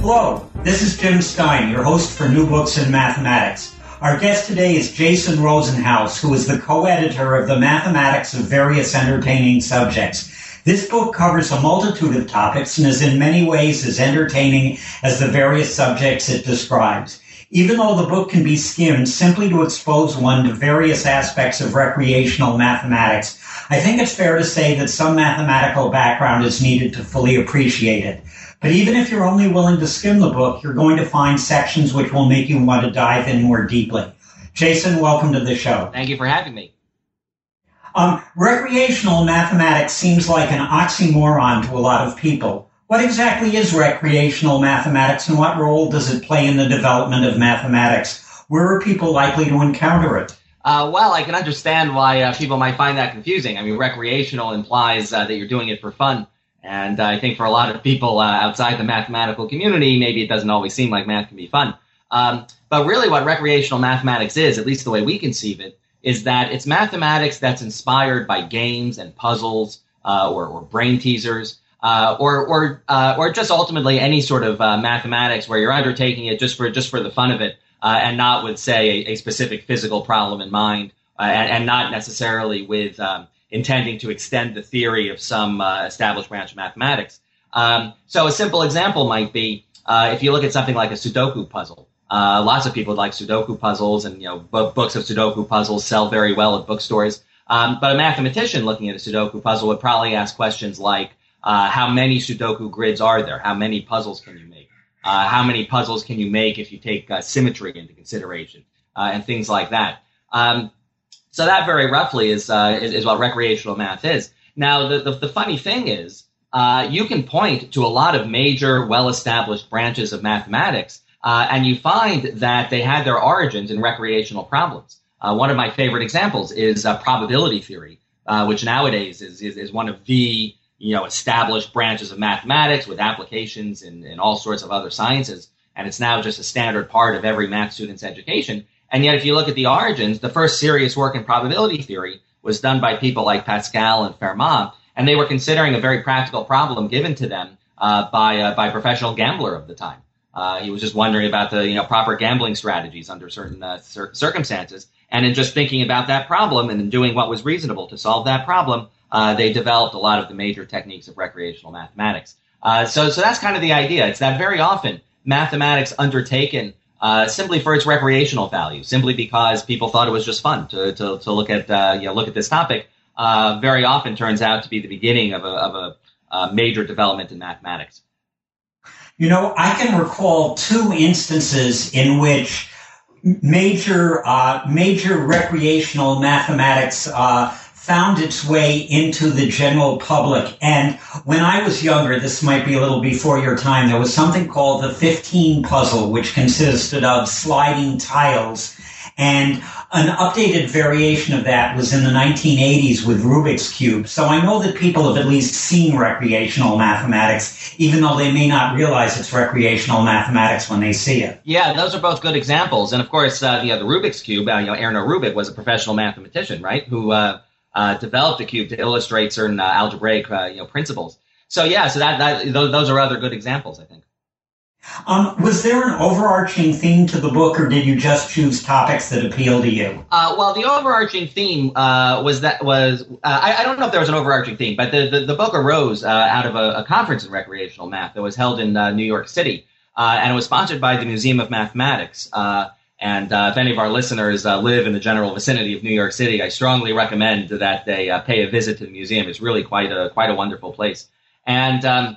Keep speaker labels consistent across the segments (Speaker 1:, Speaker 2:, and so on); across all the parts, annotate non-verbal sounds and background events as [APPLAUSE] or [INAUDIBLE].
Speaker 1: Hello, this is Jim Stein, your host for New Books in Mathematics. Our guest today is Jason Rosenhouse, who is the co-editor of the Mathematics of Various Entertaining Subjects. This book covers a multitude of topics and is in many ways as entertaining as the various subjects it describes. Even though the book can be skimmed simply to expose one to various aspects of recreational mathematics, I think it's fair to say that some mathematical background is needed to fully appreciate it. But even if you're only willing to skim the book, you're going to find sections which will make you want to dive in more deeply. Jason, welcome to the show.
Speaker 2: Thank you for having me.
Speaker 1: Um, recreational mathematics seems like an oxymoron to a lot of people. What exactly is recreational mathematics and what role does it play in the development of mathematics? Where are people likely to encounter it?
Speaker 2: Uh, well, I can understand why uh, people might find that confusing. I mean, recreational implies uh, that you're doing it for fun. And I think for a lot of people uh, outside the mathematical community, maybe it doesn't always seem like math can be fun. Um, but really, what recreational mathematics is, at least the way we conceive it, is that it's mathematics that's inspired by games and puzzles uh, or, or, brain teasers. Uh, or or uh, or just ultimately any sort of uh, mathematics where you're undertaking it just for just for the fun of it, uh, and not with say a, a, specific physical problem in mind, and, and, not necessarily with um, intending to extend the theory of some uh, established branch of mathematics. Um, so a simple example might be uh, if you look at something like a Sudoku puzzle. Uh, lots of people like Sudoku puzzles, and you know b- books of Sudoku puzzles sell very well at bookstores. Um, but a mathematician looking at a Sudoku puzzle would probably ask questions like, uh, "How many Sudoku grids are there? How many puzzles can you make? Uh, how many puzzles can you make if you take uh, symmetry into consideration?" and things like that. Um, so that very roughly is, uh, is, is, what recreational math is. Now, the, the, the funny thing is, uh, you can point to a lot of major, well-established branches of mathematics, uh, and you find that they had their origins in recreational problems. Uh, one of my favorite examples is uh, probability theory, uh, which nowadays is, is, is one of the you know established branches of mathematics with applications in, in all sorts of other sciences, and it's now just a standard part of every math student's education. And yet, if you look at the origins, the first serious work in probability theory was done by people like Pascal and Fermat, and they were considering a very practical problem given to them uh, by uh, by a professional gambler of the time. Uh, he was just wondering about the you know proper gambling strategies under certain uh, cir- circumstances, and in just thinking about that problem and in doing what was reasonable to solve that problem, uh, they developed a lot of the major techniques of recreational mathematics. Uh, so, so that's kind of the idea. It's that very often mathematics undertaken uh, simply for its recreational value, simply because people thought it was just fun to, to, to look at uh, you know, look at this topic. Uh, very often turns out to be the beginning of a, of a, a major development in mathematics.
Speaker 1: You know, I can recall two instances in which major uh, major recreational mathematics uh, found its way into the general public. And when I was younger, this might be a little before your time, there was something called the 15 puzzle, which consisted of sliding tiles. And an updated variation of that was in the 1980s with Rubik's Cube. So I know that people have at least seen recreational mathematics, even though they may not realize it's recreational mathematics when they see it.
Speaker 2: Yeah, those are both good examples. And of course, uh, the Rubik's Cube, uh, you know, Erno Rubik was a professional mathematician, right? Who, uh, uh, developed a cube to illustrate certain uh, algebraic uh, you know principles. So yeah, so that, that those are other good examples, I think.
Speaker 1: Um, was there an overarching theme to the book, or did you just choose topics that appeal to you?
Speaker 2: Uh, well, the overarching theme uh, was that was uh, I, I, don't know if there was an overarching theme, but the the, the book arose uh, out of a, a, conference in recreational math that was held in uh, New York City, uh, and it was sponsored by the Museum of Mathematics. And uh, if any of our listeners uh, live in the general vicinity of New York City, I strongly recommend that they uh, pay a visit to the museum. It's really quite a quite a wonderful place. And um,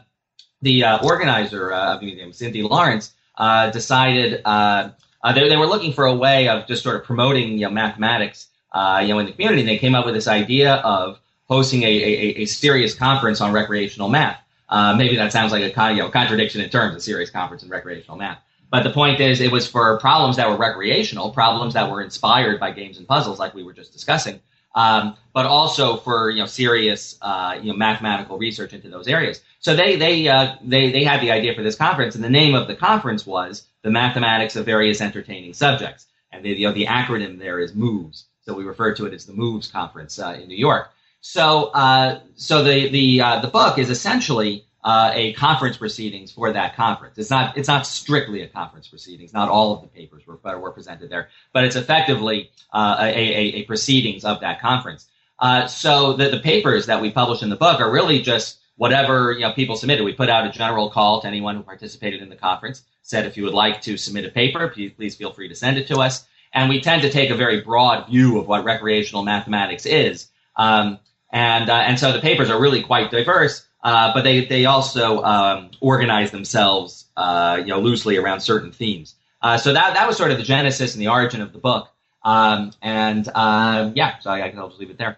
Speaker 2: the uh, organizer uh, of the museum, Cindy Lawrence, uh, decided they, they were looking for a way of just sort of promoting you know, mathematics you know in the community. And they came up with this idea of hosting a, a, a serious conference on recreational math. Uh, maybe that sounds like a you know, contradiction in terms, a serious conference in recreational math. But the point is, it was for problems that were recreational, problems that were inspired by games and puzzles, like we were just discussing, um, but also for you know serious uh, you know mathematical research into those areas. So they they uh, they they had the idea for this conference, and the name of the conference was the Mathematics of Various Entertaining Subjects, and the you know, the acronym there is MOVES. So we refer to it as the MOVES conference uh, in New York. So uh, so the the uh, the book is essentially uh, a conference proceedings for that conference. It's not it's not strictly a conference proceedings. Not all of the papers were were presented there, but it's effectively uh, a, a, a, proceedings of that conference. Uh, so the, the papers that we publish in the book are really just whatever you know people submitted. We put out a general call to anyone who participated in the conference. Said if you would like to submit a paper, please, please feel free to send it to us. And we tend to take a very broad view of what recreational mathematics is. Um, and uh, and so the papers are really quite diverse. Uh, but they they also um, organize themselves, uh, you know, loosely around certain themes. Uh, so that that was sort of the genesis and the origin of the book. Um, and um, yeah, so I, I can just leave it there.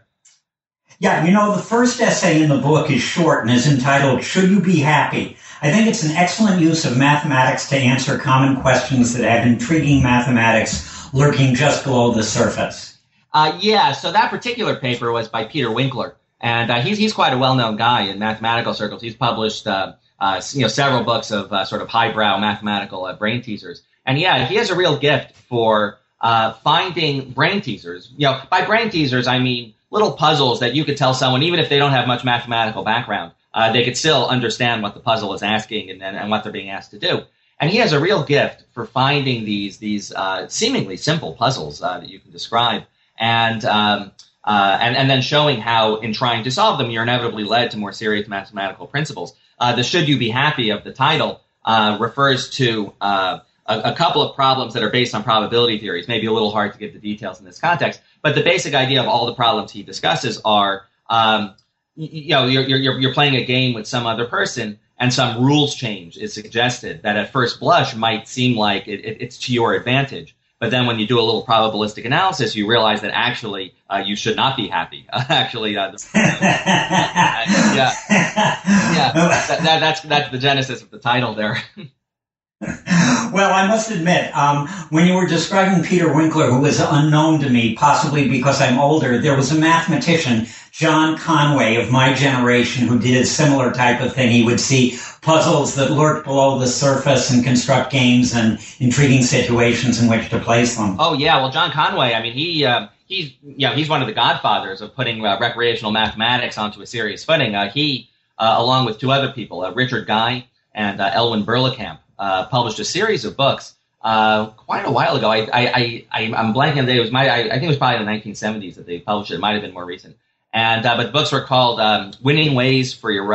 Speaker 1: Yeah, you know, the first essay in the book is short and is entitled "Should You Be Happy." I think it's an excellent use of mathematics to answer common questions that have intriguing mathematics lurking just below the surface.
Speaker 2: Uh, yeah, so that particular paper was by Peter Winkler. And uh, he's he's quite a well-known guy in mathematical circles. He's published uh, uh, you know several books of uh, sort of highbrow mathematical uh, brain teasers. And yeah, he has a real gift for uh, finding brain teasers. You know, by brain teasers I mean little puzzles that you could tell someone, even if they don't have much mathematical background, they could still understand what the puzzle is asking and, and, and what they're being asked to do. And he has a real gift for finding these these seemingly simple puzzles that you can describe and um, uh, and, and then showing how, in trying to solve them, you're inevitably led to more serious mathematical principles. Uh, the "Should You Be Happy" of the title uh, refers to uh, a, a, couple of problems that are based on probability theories. Maybe a little hard to give the details in this context, but the basic idea of all the problems he discusses are, um, you, you know, you're, you're, you're playing a game with some other person, and some rules change is suggested that at first blush might seem like it, it, it's to your advantage. But then when you do a little probabilistic analysis, you realize that actually uh, you should not be happy. [LAUGHS] actually, uh, the, [LAUGHS] yeah, yeah, that, that, that's that's the genesis of the title there. [LAUGHS]
Speaker 1: well, I must admit, um, when you were describing Peter Winkler, who was unknown to me, possibly because I'm older, there was a mathematician, John Conway of my generation, who did a similar type of thing. He would see puzzles that lurk below the surface and construct games and intriguing situations in which to place them.
Speaker 2: Oh yeah, well, John Conway, I mean, he. Uh, he's, you know, he's one of the godfathers of putting uh, recreational mathematics onto a serious footing. Uh, he, uh, along with two other people, uh, Richard Guy and Elwin Berlekamp, uh, published a series of books uh, quite a while ago. I, I, I, I'm blanking on the It was my, I, I, think it was probably in the 1970s that they published it. It might have been more recent. And uh, but the books were called um, "Winning Ways for Your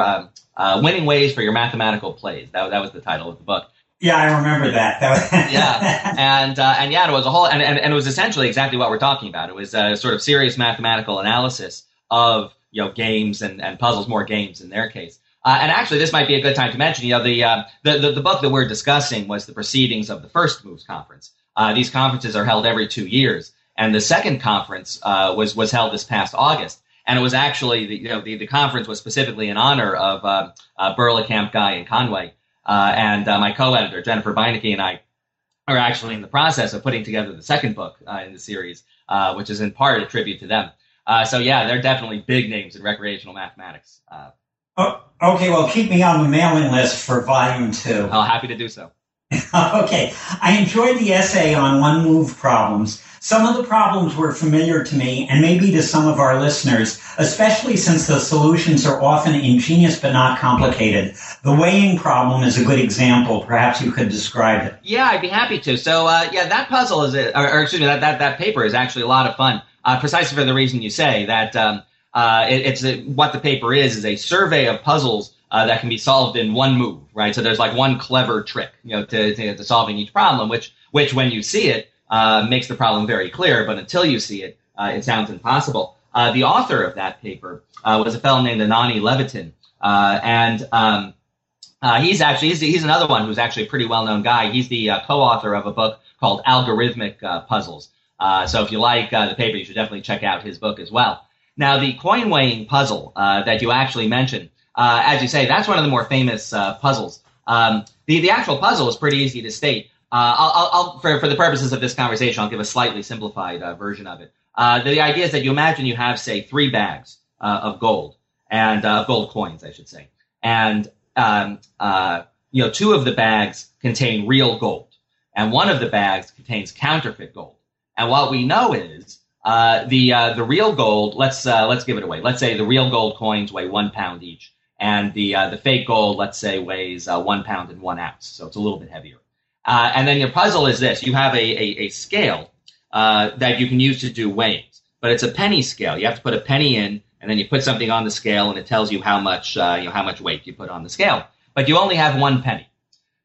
Speaker 2: uh, Winning Ways for Your Mathematical Plays." That, that was the title of the book.
Speaker 1: Yeah, I remember that. that was [LAUGHS]
Speaker 2: yeah, [LAUGHS] and uh, and yeah, it was a whole, and, and, and, it was essentially exactly what we're talking about. It was a sort of serious mathematical analysis of you know games and, and puzzles, more games in their case. Uh, and actually, this might be a good time to mention. You know, the, uh, the, the the book that we're discussing was the proceedings of the first Moves conference. Uh, these conferences are held every two years, and the second conference uh, was was held this past August. And it was actually the you know the, the conference was specifically in honor of uh, uh, Guy, uh, and Conway. and my co-editor Jennifer Beineke and I are actually in the process of putting together the second book uh, in the series, which is in part a tribute to them. so yeah, they're definitely big names in recreational mathematics.
Speaker 1: Oh, okay, well, keep me on the mailing list for volume two.
Speaker 2: Oh, happy to do so. [LAUGHS]
Speaker 1: okay, I enjoyed the essay on one move problems. Some of the problems were familiar to me and maybe to some of our listeners, especially since the solutions are often ingenious but not complicated. The weighing problem is a good example. Perhaps you could describe it.
Speaker 2: Yeah, I'd be happy to. So, uh, yeah, that puzzle is, or, or, excuse me, that, that, that paper is actually a lot of fun, uh, precisely for the reason you say that. Um, uh, it, it's a, what the paper is is a survey of puzzles uh, that can be solved in one move, right? So there's like one clever trick, you know, to, to, to solving each problem, which which when you see it uh, makes the problem very clear, but until you see it, uh, it sounds impossible. Uh, the author of that paper uh, was a fellow named Anani Levitin, and um, he's actually he's, he's another one who's actually a pretty well known guy. He's the co-author of a book called Algorithmic Puzzles. so if you like the paper, you should definitely check out his book as well. Now, the coin weighing puzzle uh, that you actually mentioned, uh, as you say, that's one of the more famous uh, puzzles. Um, the the actual puzzle is pretty easy to state. Uh, I'll, I'll, for for the purposes of this conversation, I'll give a slightly simplified uh, version of it. Uh, the idea is that you imagine you have, say, three bags uh, of gold and gold coins, I should say, and um, you know, two of the bags contain real gold, and one of the bags contains counterfeit gold. And what we know is uh, the uh, the real gold. Let's uh, let's give it away. Let's say the real gold coins weigh one pound each, and the uh, the fake gold, let's say, weighs uh, one pound and one ounce. So it's a little bit heavier. Uh, and then your puzzle is this: you have a a, a scale that you can use to do weighings, but it's a penny scale. You have to put a penny in, and then you put something on the scale, and it tells you how much you know how much weight you put on the scale. But you only have one penny.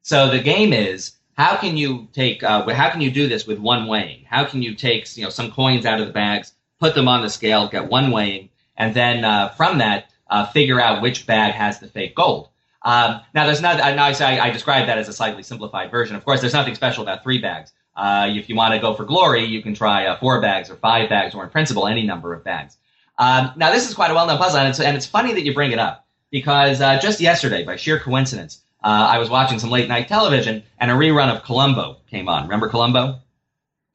Speaker 2: So the game is how can you take uh, how can you do this with one weighing? How can you take you know some coins out of the bags, put them on the scale, get one weighing, and then uh, from that uh, figure out which bag has the fake gold? Um, now there's not. Now I, I describe that as a slightly simplified version. Of course, there's nothing special about three bags. Uh, if you want to go for glory, you can try uh, four bags or five bags, or in principle, any number of bags. Um, now this is quite a well-known puzzle, and it's, and it's funny that you bring it up because uh, just yesterday, by sheer coincidence, uh, I was watching some late night television, and a rerun of Columbo came on. Remember Columbo?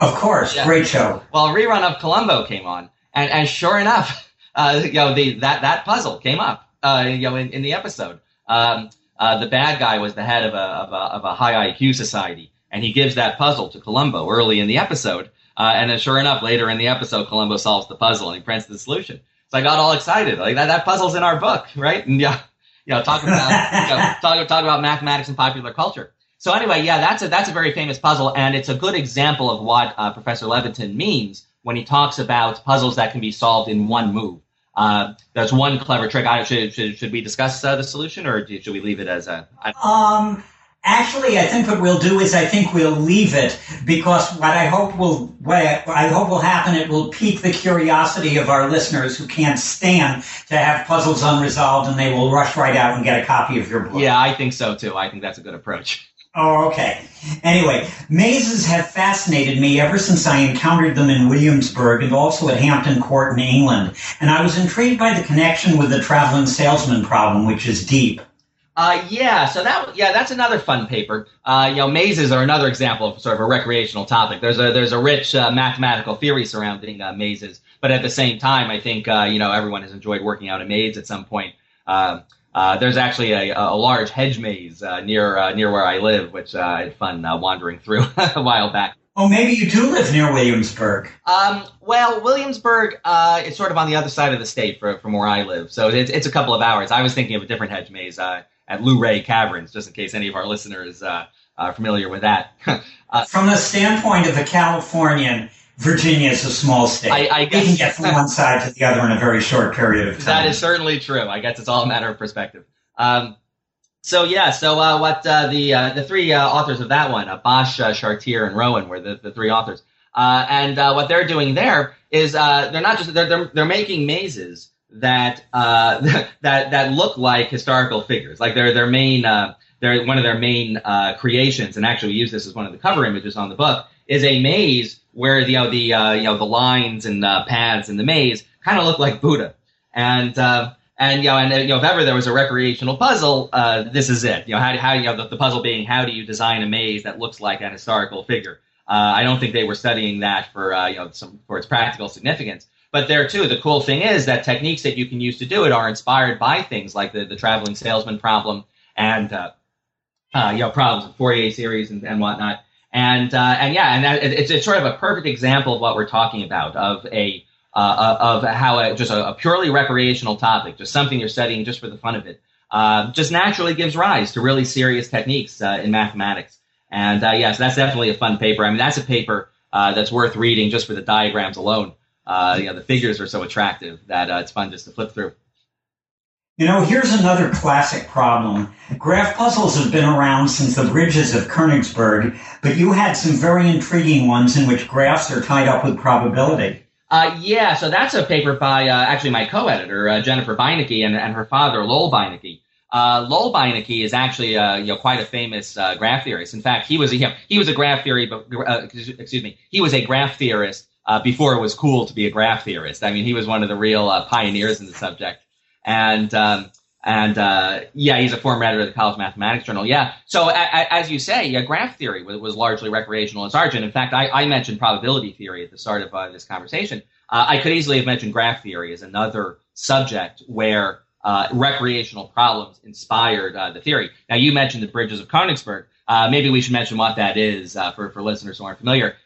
Speaker 1: Of course, yeah. great show.
Speaker 2: Well, a rerun of Columbo came on, and, and sure enough, [LAUGHS] uh, you know, the, that that puzzle came up, uh, you know, in, in the episode. Um, uh, the bad guy was the head of a, of a of a high IQ society, and he gives that puzzle to Columbo early in the episode. Uh, and then, sure enough, later in the episode, Columbo solves the puzzle and he prints the solution. So I got all excited, like that, that puzzle's in our book, right? And yeah, you know, talk about you know, [LAUGHS] talk, talk about mathematics and popular culture. So anyway, yeah, that's a that's a very famous puzzle, and it's a good example of what uh, Professor Levitin means when he talks about puzzles that can be solved in one move. Uh, that's one clever trick. I, should, should, should we discuss uh, the solution, or should we leave it as a? I,
Speaker 1: um. Actually, I think what we'll do is I think we'll leave it because what I hope will what I hope will happen it will pique the curiosity of our listeners who can't stand to have puzzles unresolved and they will rush right out and get a copy of your book.
Speaker 2: Yeah, I think so too. I think that's a good approach.
Speaker 1: Oh, okay. Anyway, mazes have fascinated me ever since I encountered them in Williamsburg and also at Hampton Court in England. And I was intrigued by the connection with the traveling salesman problem, which is deep.
Speaker 2: Uh, yeah, so that yeah, that's another fun paper. Uh, you know, mazes are another example of sort of a recreational topic. There's a there's a rich uh, mathematical theory surrounding uh, mazes, but at the same time, I think uh, you know everyone has enjoyed working out a maze at some point. Uh, there's actually a, a, large hedge maze near near where I live, which I had fun wandering through [LAUGHS] a while back.
Speaker 1: Oh, maybe you do live near Williamsburg.
Speaker 2: Um, well, Williamsburg uh, is sort of on the other side of the state for, from where I live, so it's, it's a couple of hours. I was thinking of a different hedge maze. Uh, at Luray Caverns, just in case any of our listeners uh, are familiar with that. [LAUGHS]
Speaker 1: uh, from the standpoint of a Californian, Virginia is a small state. I, I guess, we can get from one side to the other in a very short period of time.
Speaker 2: That is certainly true. I guess it's all a matter of perspective. Um, so yeah, so uh, what uh, the uh, the three uh, authors of that one, uh, Bosch, uh, Chartier, and Rowan, were the, the three authors. and what they're doing there is they're not just they're, they're they're making mazes that uh, [LAUGHS] that that look like historical figures. Like their their main uh, their one of their main uh, creations, and actually we use this as one of the cover images on the book, is a maze where the you know, the uh, you know the lines and uh, paths in the maze kind of look like Buddha. And uh, and you know and you know if ever there was a recreational puzzle, uh, this is it. You know how how you know the, the puzzle being how do you design a maze that looks like an historical figure. Uh, I don't think they were studying that for uh, you know some for its practical significance. But there too, the cool thing is that techniques that you can use to do it are inspired by things like the, the traveling salesman problem and uh, uh, you know problems with Fourier series and, and whatnot. And uh, and yeah, and that, it's, it's sort of a perfect example of what we're talking about of a uh, uh, of how a, just a, a, purely recreational topic, just something you're studying just for the fun of it, uh, just naturally gives rise to really serious techniques in mathematics. And yes, yeah, so that's definitely a fun paper. I mean, that's a paper that's worth reading just for the diagrams alone uh, you know, the figures are so attractive that uh, it's fun just to flip through.
Speaker 1: You know, here's another classic problem. Graph puzzles have been around since the bridges of Königsberg, but you had some very intriguing ones in which graphs are tied up with probability.
Speaker 2: Uh, yeah, so that's a paper by uh, actually my co-editor uh, Jennifer Beineke and, and her father Lowell Beineke. Uh, Lowell Beineke is actually uh, you know quite a famous uh, graph theorist. In fact, he was a, you know, he was a graph theory, but excuse me, he was a graph theorist uh, before it was cool to be a graph theorist. I mean, he was one of the real pioneers in the subject. And um, And uh, yeah, he's a former editor of the College Mathematics Journal. Yeah. So a, a, as you say, yeah, graph theory was, was, largely recreational in Sargent. In fact, I, I mentioned probability theory at the start of uh, this conversation. Uh, I could easily have mentioned graph theory as another subject where uh, recreational problems inspired uh, the theory. Now, you mentioned the bridges of Königsberg. Uh, maybe we should mention what that is for, for listeners who aren't familiar.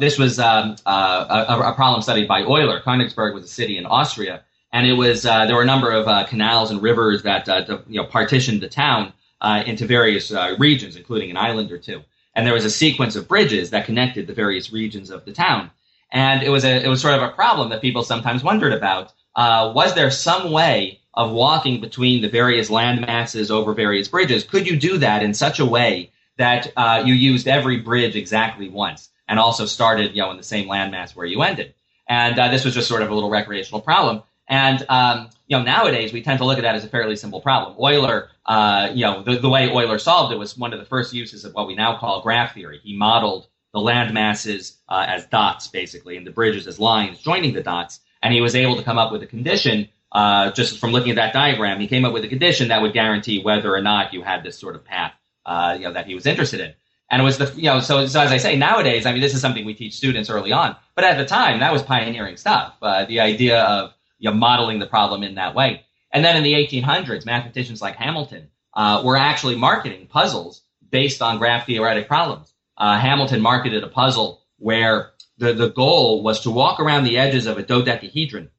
Speaker 2: this was um, a, a, problem studied by Euler. Königsberg was a city in Austria and it was uh, there were a number of uh, canals and rivers that uh, you know partitioned the town uh, into various uh, regions, including an island or two. And there was a sequence of bridges that connected the various regions of the town. And it was a it was sort of a problem that people sometimes wondered about. Uh, was there some way of walking between the various land masses over various bridges? Could you do that in such a way that you used every bridge exactly once and also started you know in the same landmass where you ended? And this was just sort of a little recreational problem. And um, you know, nowadays we tend to look at that as a fairly simple problem. Euler, uh, you know, the, the way Euler solved it was one of the first uses of what we now call graph theory. He modeled the land masses uh, as dots, basically, and the bridges as lines joining the dots, and he was able to come up with a condition. Uh, just from looking at that diagram, he came up with a condition that would guarantee whether or not you had this sort of path, uh, you know, that he was interested in. And it was the, you know, so, so as I say, nowadays, I mean, this is something we teach students early on, but at the time, that was pioneering stuff. Uh, the idea of you know, modeling the problem in that way. And then in the 1800s, mathematicians like Hamilton uh, were actually marketing puzzles based on graph theoretic problems. Uh, Hamilton marketed a puzzle where the, the goal was to walk around the edges of a dodecahedron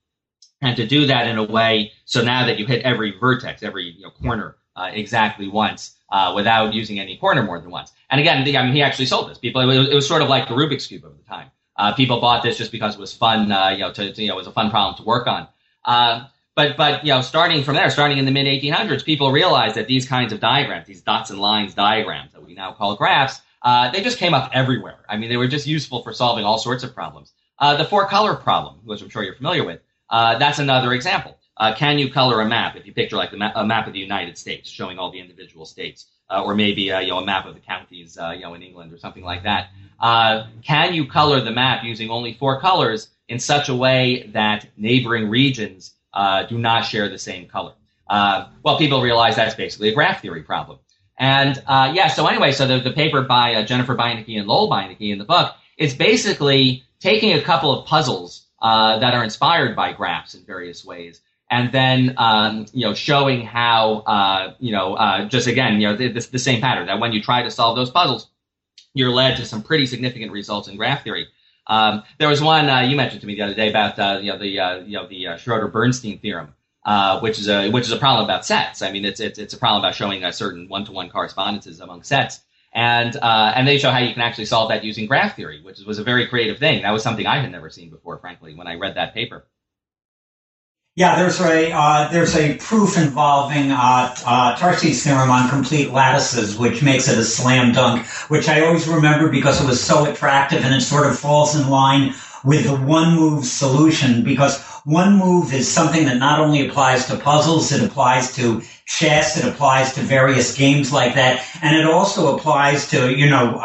Speaker 2: and to do that in a way so now that you hit every vertex, every you know, corner uh, exactly once uh, without using any corner more than once. And again, the, I mean, he actually sold this. People, it was, it was, sort of like the Rubik's cube of the time. Uh, people bought this just because it was fun, uh, you know, to, to, you know, it was a fun problem to work on. Uh, but but you know, starting from there, starting in the mid 1800s, people realized that these kinds of diagrams, these dots and lines diagrams that we now call graphs, uh, they just came up everywhere. I mean, they were just useful for solving all sorts of problems. Uh, the four color problem, which I'm sure you're familiar with, uh, that's another example. Can you color a map if you picture like ma- a map of the United States, showing all the individual states, or maybe uh, you know a map of the counties, you know, in England or something like that? can you color the map using only four colors in such a way that neighboring regions uh, do not share the same color. Uh, well, people realize that's basically a graph theory problem. And uh, yeah, so anyway, so the, the paper by uh, Jennifer Beineke and Lowell Beineke in the book is basically taking a couple of puzzles uh, that are inspired by graphs in various ways and then um, you know showing how uh, you know uh, just again you know the, the, same pattern that when you try to solve those puzzles you're led to some pretty significant results in graph theory um, there was one uh, you mentioned to me the other day about uh, you know the uh, you know the uh, Schroeder-Bernstein theorem, uh, which is a which is a problem about sets. I mean, it's it's, it's a problem about showing a certain one to one correspondences among sets, and uh, and they show how you can actually solve that using graph theory, which was a very creative thing. That was something I had never seen before, frankly, when I read that paper.
Speaker 1: Yeah, there's a uh, there's a proof involving uh, uh, Tarski's theorem on complete lattices, which makes it a slam dunk, which I always remember because it was so attractive and it sort of falls in line with the one move solution because one move is something that not only applies to puzzles, it applies to chess, it applies to various games like that, and it also applies to you know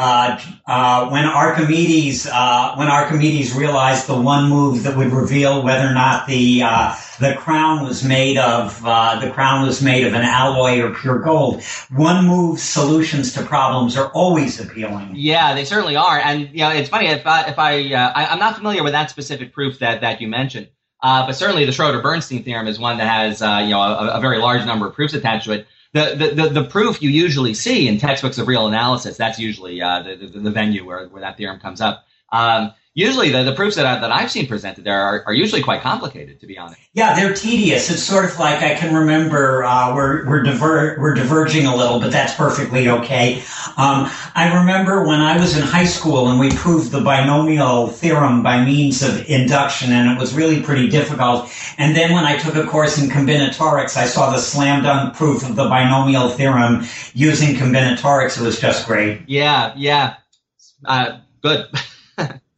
Speaker 1: uh, uh, when Archimedes uh, when Archimedes realized the one move that would reveal whether or not the uh, the crown was made of the crown was made of an alloy or pure gold. One move solutions to problems are always appealing.
Speaker 2: Yeah, they certainly are, and you know it's funny if I, if I, I am not familiar with that specific proof that that you mentioned. but certainly, the Schroeder-Bernstein theorem is one that has you know a, a very large number of proofs attached to it the, the, the, proof you usually see in textbooks of real analysis, that's usually uh, the, the, the, venue where, where that theorem comes up. Um, usually the, the proofs that, I, that I've seen presented there are, are usually quite complicated, to be honest.
Speaker 1: Yeah, they're tedious. It's sort of like I can remember uh, we're we're diver- we're diverging a little, but that's perfectly okay. Um, I remember when I was in high school and we proved the binomial theorem by means of induction, and it was really pretty difficult. And then when I took a course in combinatorics, I saw the slam dunk proof of the binomial theorem using combinatorics. It was just great.
Speaker 2: Yeah, yeah, uh, good. [LAUGHS]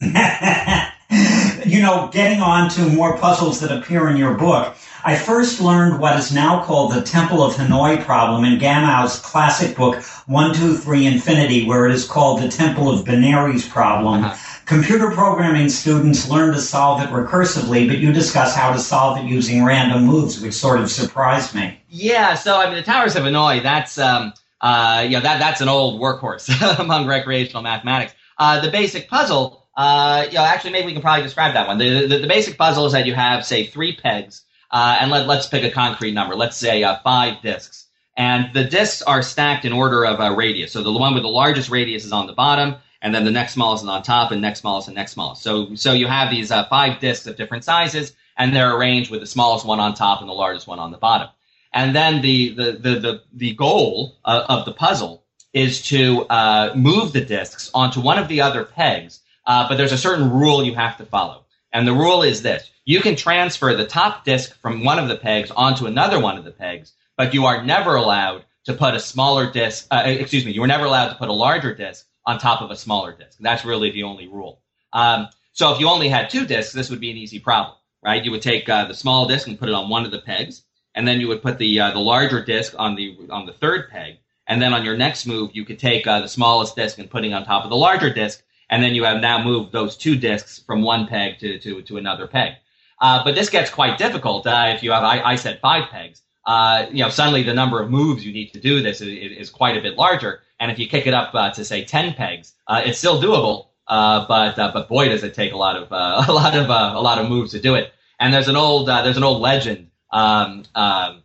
Speaker 2: [LAUGHS]
Speaker 1: you know, getting on to more puzzles that appear in your book, I first learned what is now called the Temple of Hanoi problem in Gamow's classic book, 123 Infinity, where it is called the Temple of Benares problem. Uh-huh. Computer programming students learn to solve it recursively, but you discuss how to solve it using random moves, which sort of surprised me.
Speaker 2: Yeah, so I mean, the Towers of Hanoi, that's um, uh, you know, that that's an old workhorse [LAUGHS] among recreational mathematics. Uh, the basic puzzle, uh, you know, actually, maybe we can probably describe that one. The, the, the basic puzzle is that you have, say, three pegs, uh, and let, let's pick a concrete number. Let's say uh, five disks. And the disks are stacked in order of radius. So the one with the largest radius is on the bottom, and then the next smallest is on top, and next smallest and next smallest. So, so you have these uh, five disks of different sizes, and they're arranged with the smallest one on top and the largest one on the bottom. And then the the the the, the goal uh, of the puzzle is to uh, move the disks onto one of the other pegs, uh, but there's a certain rule you have to follow. And the rule is this: you can transfer the top disk from one of the pegs onto another one of the pegs, but you are never allowed to put a smaller disk. Uh, excuse me, you are never allowed to put a larger disk on top of a smaller disk. That's really the only rule. Um, so if you only had two disks, this would be an easy problem, right? You would take uh, the small disk and put it on one of the pegs and then you would put the uh, the larger disc on the on the third peg, and then on your next move you could take uh, the smallest disc and putting on top of the larger disc, and then you have now moved those two discs from one peg to to, to another peg. Uh, but this gets quite difficult uh, if you have I, I said five pegs. Uh, you know, suddenly the number of moves you need to do this is, is quite a bit larger, and if you kick it up uh, to say ten pegs, it's still doable. but but boy, does it take a lot of [LAUGHS] a lot of a lot of moves to do it. And there's an old there's an old legend um, um,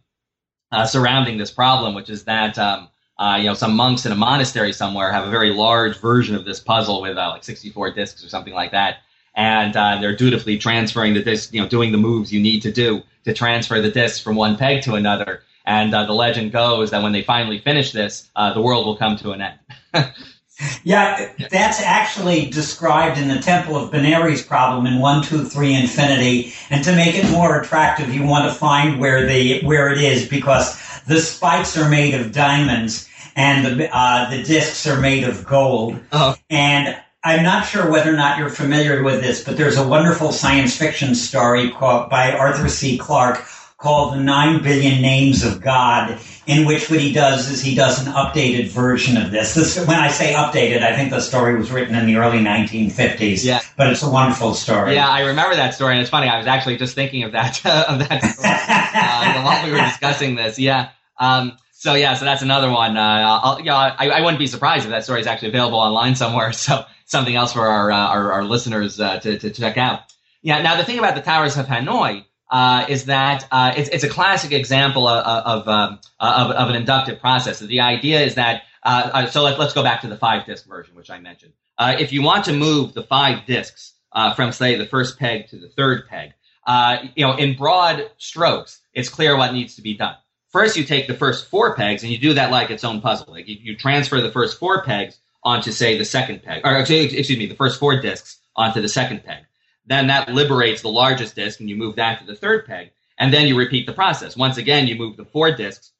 Speaker 2: uh, surrounding this problem, which is that um, uh, you know some monks in a monastery somewhere have a very large version of this puzzle with uh, like 64 discs or something like that, and uh, they're dutifully transferring the disc, you know, doing the moves you need to do to transfer the discs from one peg to another. And uh, the legend goes that when they finally finish this, uh, the world will come to an end. [LAUGHS]
Speaker 1: Yeah, that's actually described in the Temple of Benares problem in one, two, three infinity. And to make it more attractive, you want to find where the where it is because the spikes are made of diamonds and the uh, the discs are made of gold.
Speaker 2: Oh.
Speaker 1: And I'm not sure whether or not you're familiar with this, but there's a wonderful science fiction story called, by Arthur C. Clarke called The Nine Billion Names of God, in which what he does is he does an updated version of this. this when I say updated, I think the story was written in the early 1950s.
Speaker 2: Yeah.
Speaker 1: But it's a wonderful story.
Speaker 2: Yeah, I remember that story, and it's funny. I was actually just thinking of that uh, [LAUGHS] of that story uh, while we were discussing this. Yeah. Um, so yeah, so that's another one. Uh, I, I wouldn't be surprised if that story is actually available online somewhere. [LAUGHS] So something else for our uh, our, our, listeners uh, to, to check out. Yeah. Now the thing about the towers of Hanoi uh, is that uh, it's, it's a classic example of, of, um, of, of, an inductive process. The idea is that, uh, so let, us go back to the five disk version, which I mentioned. Uh, if you want to move the five disks uh, from, say, the first peg to the third peg, you know, in broad strokes, it's clear what needs to be done. First, you take the first four pegs and you do that like its own puzzle. Like you, you transfer the first four pegs onto, say, the second peg, or excuse me, the first four disks onto the second peg. Then that liberates the largest disk and you move that to the third peg. And then you repeat the process. Once again, you move the four disks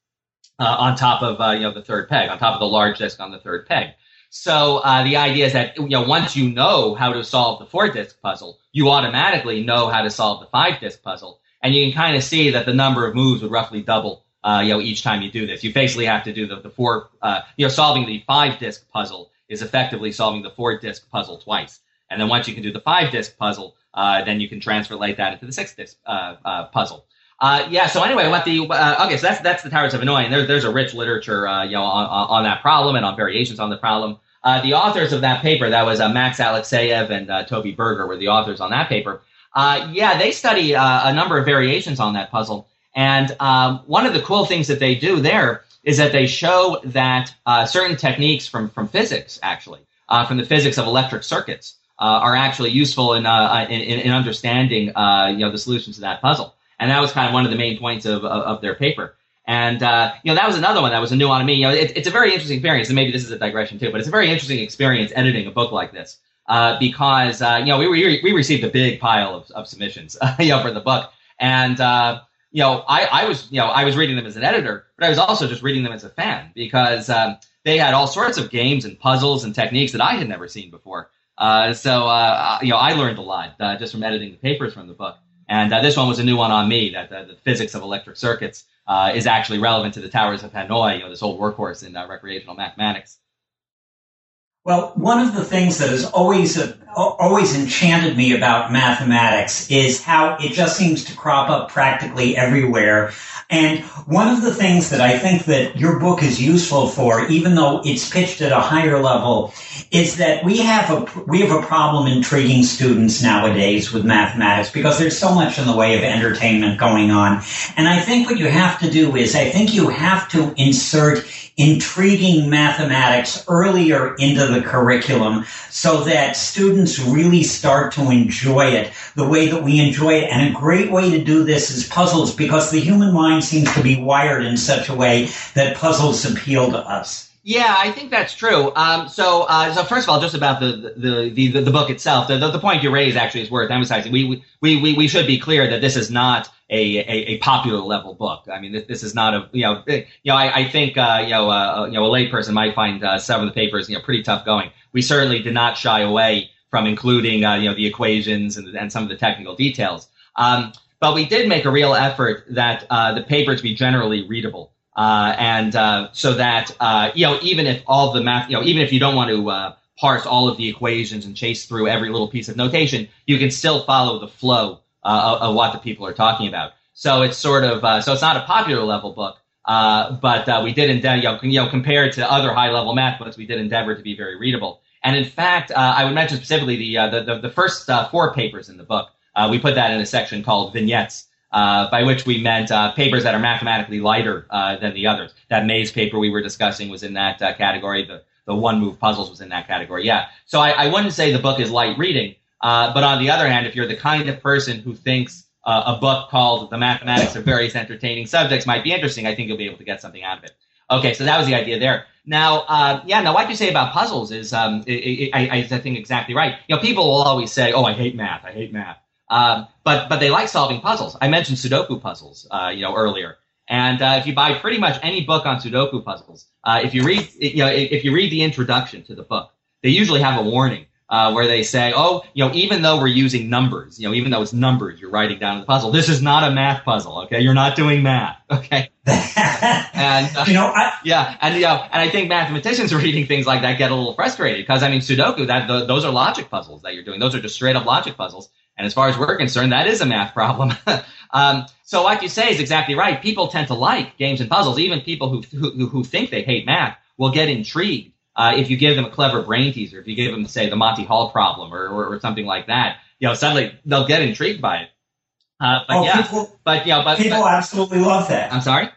Speaker 2: uh, on top of uh, you know the third peg, on top of the large disk on the third peg. So uh, the idea is that you know once you know how to solve the four disk puzzle, you automatically know how to solve the five disk puzzle, and you can kind of see that the number of moves would roughly double. Uh, you know, each time you do this, you basically have to do the, the four. Uh, you know, solving the five disk puzzle is effectively solving the four disk puzzle twice. And then once you can do the five disc puzzle, uh, then you can translate that into the six disc uh, uh, puzzle. Uh, yeah. So anyway, what the okay? So that's that's the Towers of Hanoi, and there's there's a rich literature, you know, on, on that problem and on variations on the problem. the authors of that paper, that was Max Alekseyev and Toby Berger, were the authors on that paper. yeah, they study a number of variations on that puzzle, and um, one of the cool things that they do there is that they show that certain techniques from from physics, actually, from the physics of electric circuits, uh, are actually useful in, uh, in, in understanding uh, you know the solutions to that puzzle. And that was kind of one of the main points of, of, of their paper. And uh, you know that was another one that was a new one to me. You know, it, it's a very interesting experience, and maybe this is a digression too, but it's a very interesting experience editing a book like this uh, because uh, you know we, we we received a big pile of, of submissions, [LAUGHS] you know, for the book, and you know I, I was you know I was reading them as an editor, but I was also just reading them as a fan because um, they had all sorts of games and puzzles and techniques that I had never seen before. Uh, so, uh, you know, I learned a lot uh, just from editing the papers from the book. And uh, this one was a new one on me that the physics of electric circuits uh, is actually relevant to the towers of Hanoi, you know, this old workhorse in recreational mathematics.
Speaker 1: Well, one of the things that has always uh, always enchanted me about mathematics is how it just seems to crop up practically everywhere. And one of the things that I think that your book is useful for, even though it's pitched at a higher level, is that we have a we have a problem intriguing students nowadays with mathematics because there's so much in the way of entertainment going on. And I think what you have to do is I think you have to insert intriguing mathematics earlier into the curriculum so that students really start to enjoy it the way that we enjoy it. And a great way to do this is puzzles because the human mind seems to be wired in such a way that puzzles appeal to us.
Speaker 2: Yeah, I think that's true. Um, so, uh, so first of all, just about the the the, the book itself, the, the, the point you raise actually is worth emphasizing. We we we we should be clear that this is not a, a, a popular level book. I mean, this, this is not a you know you know I, I think uh, you know uh, you know a layperson might find uh, some of the papers you know pretty tough going. We certainly did not shy away from including uh, you know the equations and and some of the technical details. Um, but we did make a real effort that uh, the papers be generally readable. Uh, and uh, so that uh, you know even if all the math you know even if you don't want to uh, parse all of the equations and chase through every little piece of notation you can still follow the flow uh, of, what the people are talking about so it's sort of uh, so it's not a popular level book but we did endeavor you know, you know compared to other high level math books we did endeavor to be very readable and in fact I would mention specifically the the, the, the, first four papers in the book we put that in a section called vignettes uh, by which we meant uh, papers that are mathematically lighter uh, than the others. That maze paper we were discussing was in that uh, category. The, the one move puzzles was in that category. Yeah. So I, I wouldn't say the book is light reading. Uh, but on the other hand, if you're the kind of person who thinks uh, a book called The Mathematics of Various Entertaining Subjects might be interesting, I think you'll be able to get something out of it. Okay, so that was the idea there. Now, yeah, now what you say about puzzles is, um, it, it, I, I think exactly right. You know, people will always say, "Oh, I hate math. I hate math." Um, but but they like solving puzzles. I mentioned Sudoku puzzles, uh, you know, earlier. And uh, if you buy pretty much any book on Sudoku puzzles, uh, if you read, you know, if you read the introduction to the book, they usually have a warning uh, where they say, "Oh, you know, even though we're using numbers, you know, even though it's numbers you're writing down in the puzzle, this is not a math puzzle. Okay, you're not doing math. [LAUGHS] Okay."
Speaker 1: and uh, you know, I,
Speaker 2: yeah, and you know, and I think mathematicians [LAUGHS] reading things like that get a little frustrated because I mean, Sudoku that the, those are logic puzzles that you're doing. Those are just straight up logic puzzles. And as far as we're concerned, that is a math problem. [LAUGHS] um, so what you say is exactly right. People tend to like games and puzzles. Even people who who, who think they hate math will get intrigued uh, if you give them a clever brain teaser. If you give them, say, the Monty Hall problem or, or, or something like that, you know, suddenly they'll get intrigued by it. Uh, but
Speaker 1: oh,
Speaker 2: yeah,
Speaker 1: people,
Speaker 2: but you know, but
Speaker 1: people
Speaker 2: but,
Speaker 1: absolutely love that.
Speaker 2: I'm sorry.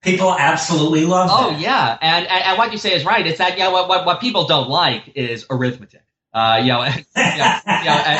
Speaker 1: People absolutely love
Speaker 2: oh,
Speaker 1: that.
Speaker 2: Oh yeah, and, and, and what you say is right. It's that yeah, what, what what people don't like is arithmetic. Uh, [LAUGHS] you know, you know,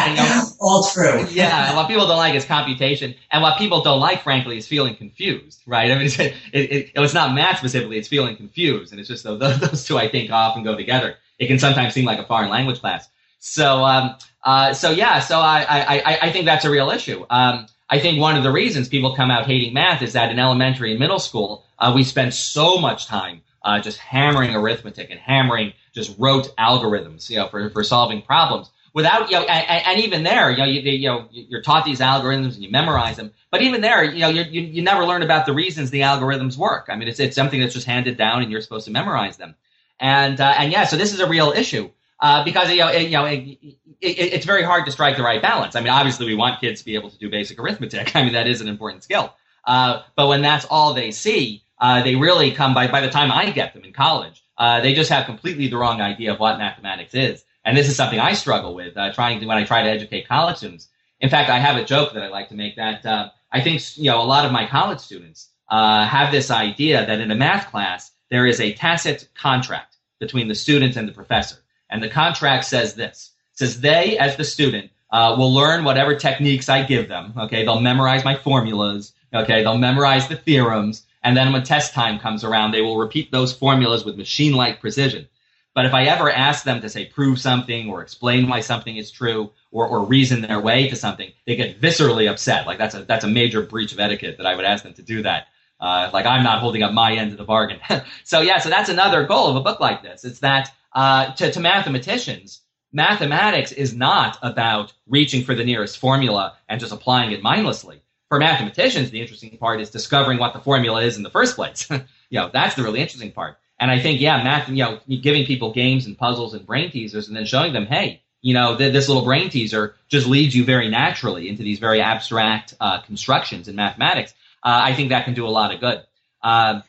Speaker 2: you know,
Speaker 1: all true.
Speaker 2: yeah, and what people don't like is computation, and what people don't like, frankly, is feeling confused, right? I mean, it's, [LAUGHS] it, it, it's not math specifically; it's feeling confused, and it's just those, [LAUGHS] those two I think often go together. It can sometimes seem like a foreign language class. So, um, uh, so yeah, so I, I, I think that's a real issue. Um, I think one of the reasons people come out hating math is that in elementary and middle school, uh, we spend so much time uh, just hammering arithmetic and hammering just rote algorithms, you know, for, for solving problems without, you know, and, and even there, you know, you, you, know, you're taught these algorithms and you memorize them, but even there, you know, you, you, you never learn about the reasons the algorithms work. I mean, it's, it's something that's just handed down and you're supposed to memorize them. And, uh, and yeah, so this is a real issue. Uh, because you know, it, you know, it, it, it's very hard to strike the right balance. I mean, obviously, we want kids to be able to do basic arithmetic. [LAUGHS] I mean, that is an important skill. Uh, but when that's all they see, uh, they really come by. By the time I get them in college, uh, they just have completely the wrong idea of what mathematics is. And this is something I struggle with uh, trying to when I try to educate college students. In fact, I have a joke that I like to make that uh, I think you know a lot of my college students uh, have this idea that in a math class there is a tacit contract between the student and the professor, and the contract says this: says they, as the student, uh, will learn whatever techniques I give them. Okay, they'll memorize my formulas. Okay, they'll memorize the theorems. And then when test time comes around, they will repeat those formulas with machine like precision. But if I ever ask them to say prove something or explain why something is true or, or reason their way to something, they get viscerally upset. Like that's a that's a major breach of etiquette that I would ask them to do that. Uh, like I'm not holding up my end of the bargain. [LAUGHS] so yeah, so that's another goal of a book like this. It's that uh, to, to mathematicians, mathematics is not about reaching for the nearest formula and just applying it mindlessly for mathematicians, the interesting part is discovering what the formula is in the first place. [LAUGHS] you know, that's the really interesting part. And I think, yeah, math, you know, giving people games and puzzles and brain teasers and then showing them, hey, you know, th- this little brain teaser just leads you very naturally into these very abstract uh, constructions in mathematics. Uh, I think that can do a lot of good. Uh,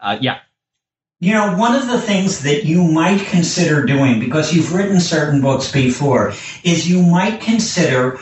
Speaker 2: uh, yeah.
Speaker 1: You know, one of the things that you might consider doing, because you've written certain books before, is you might consider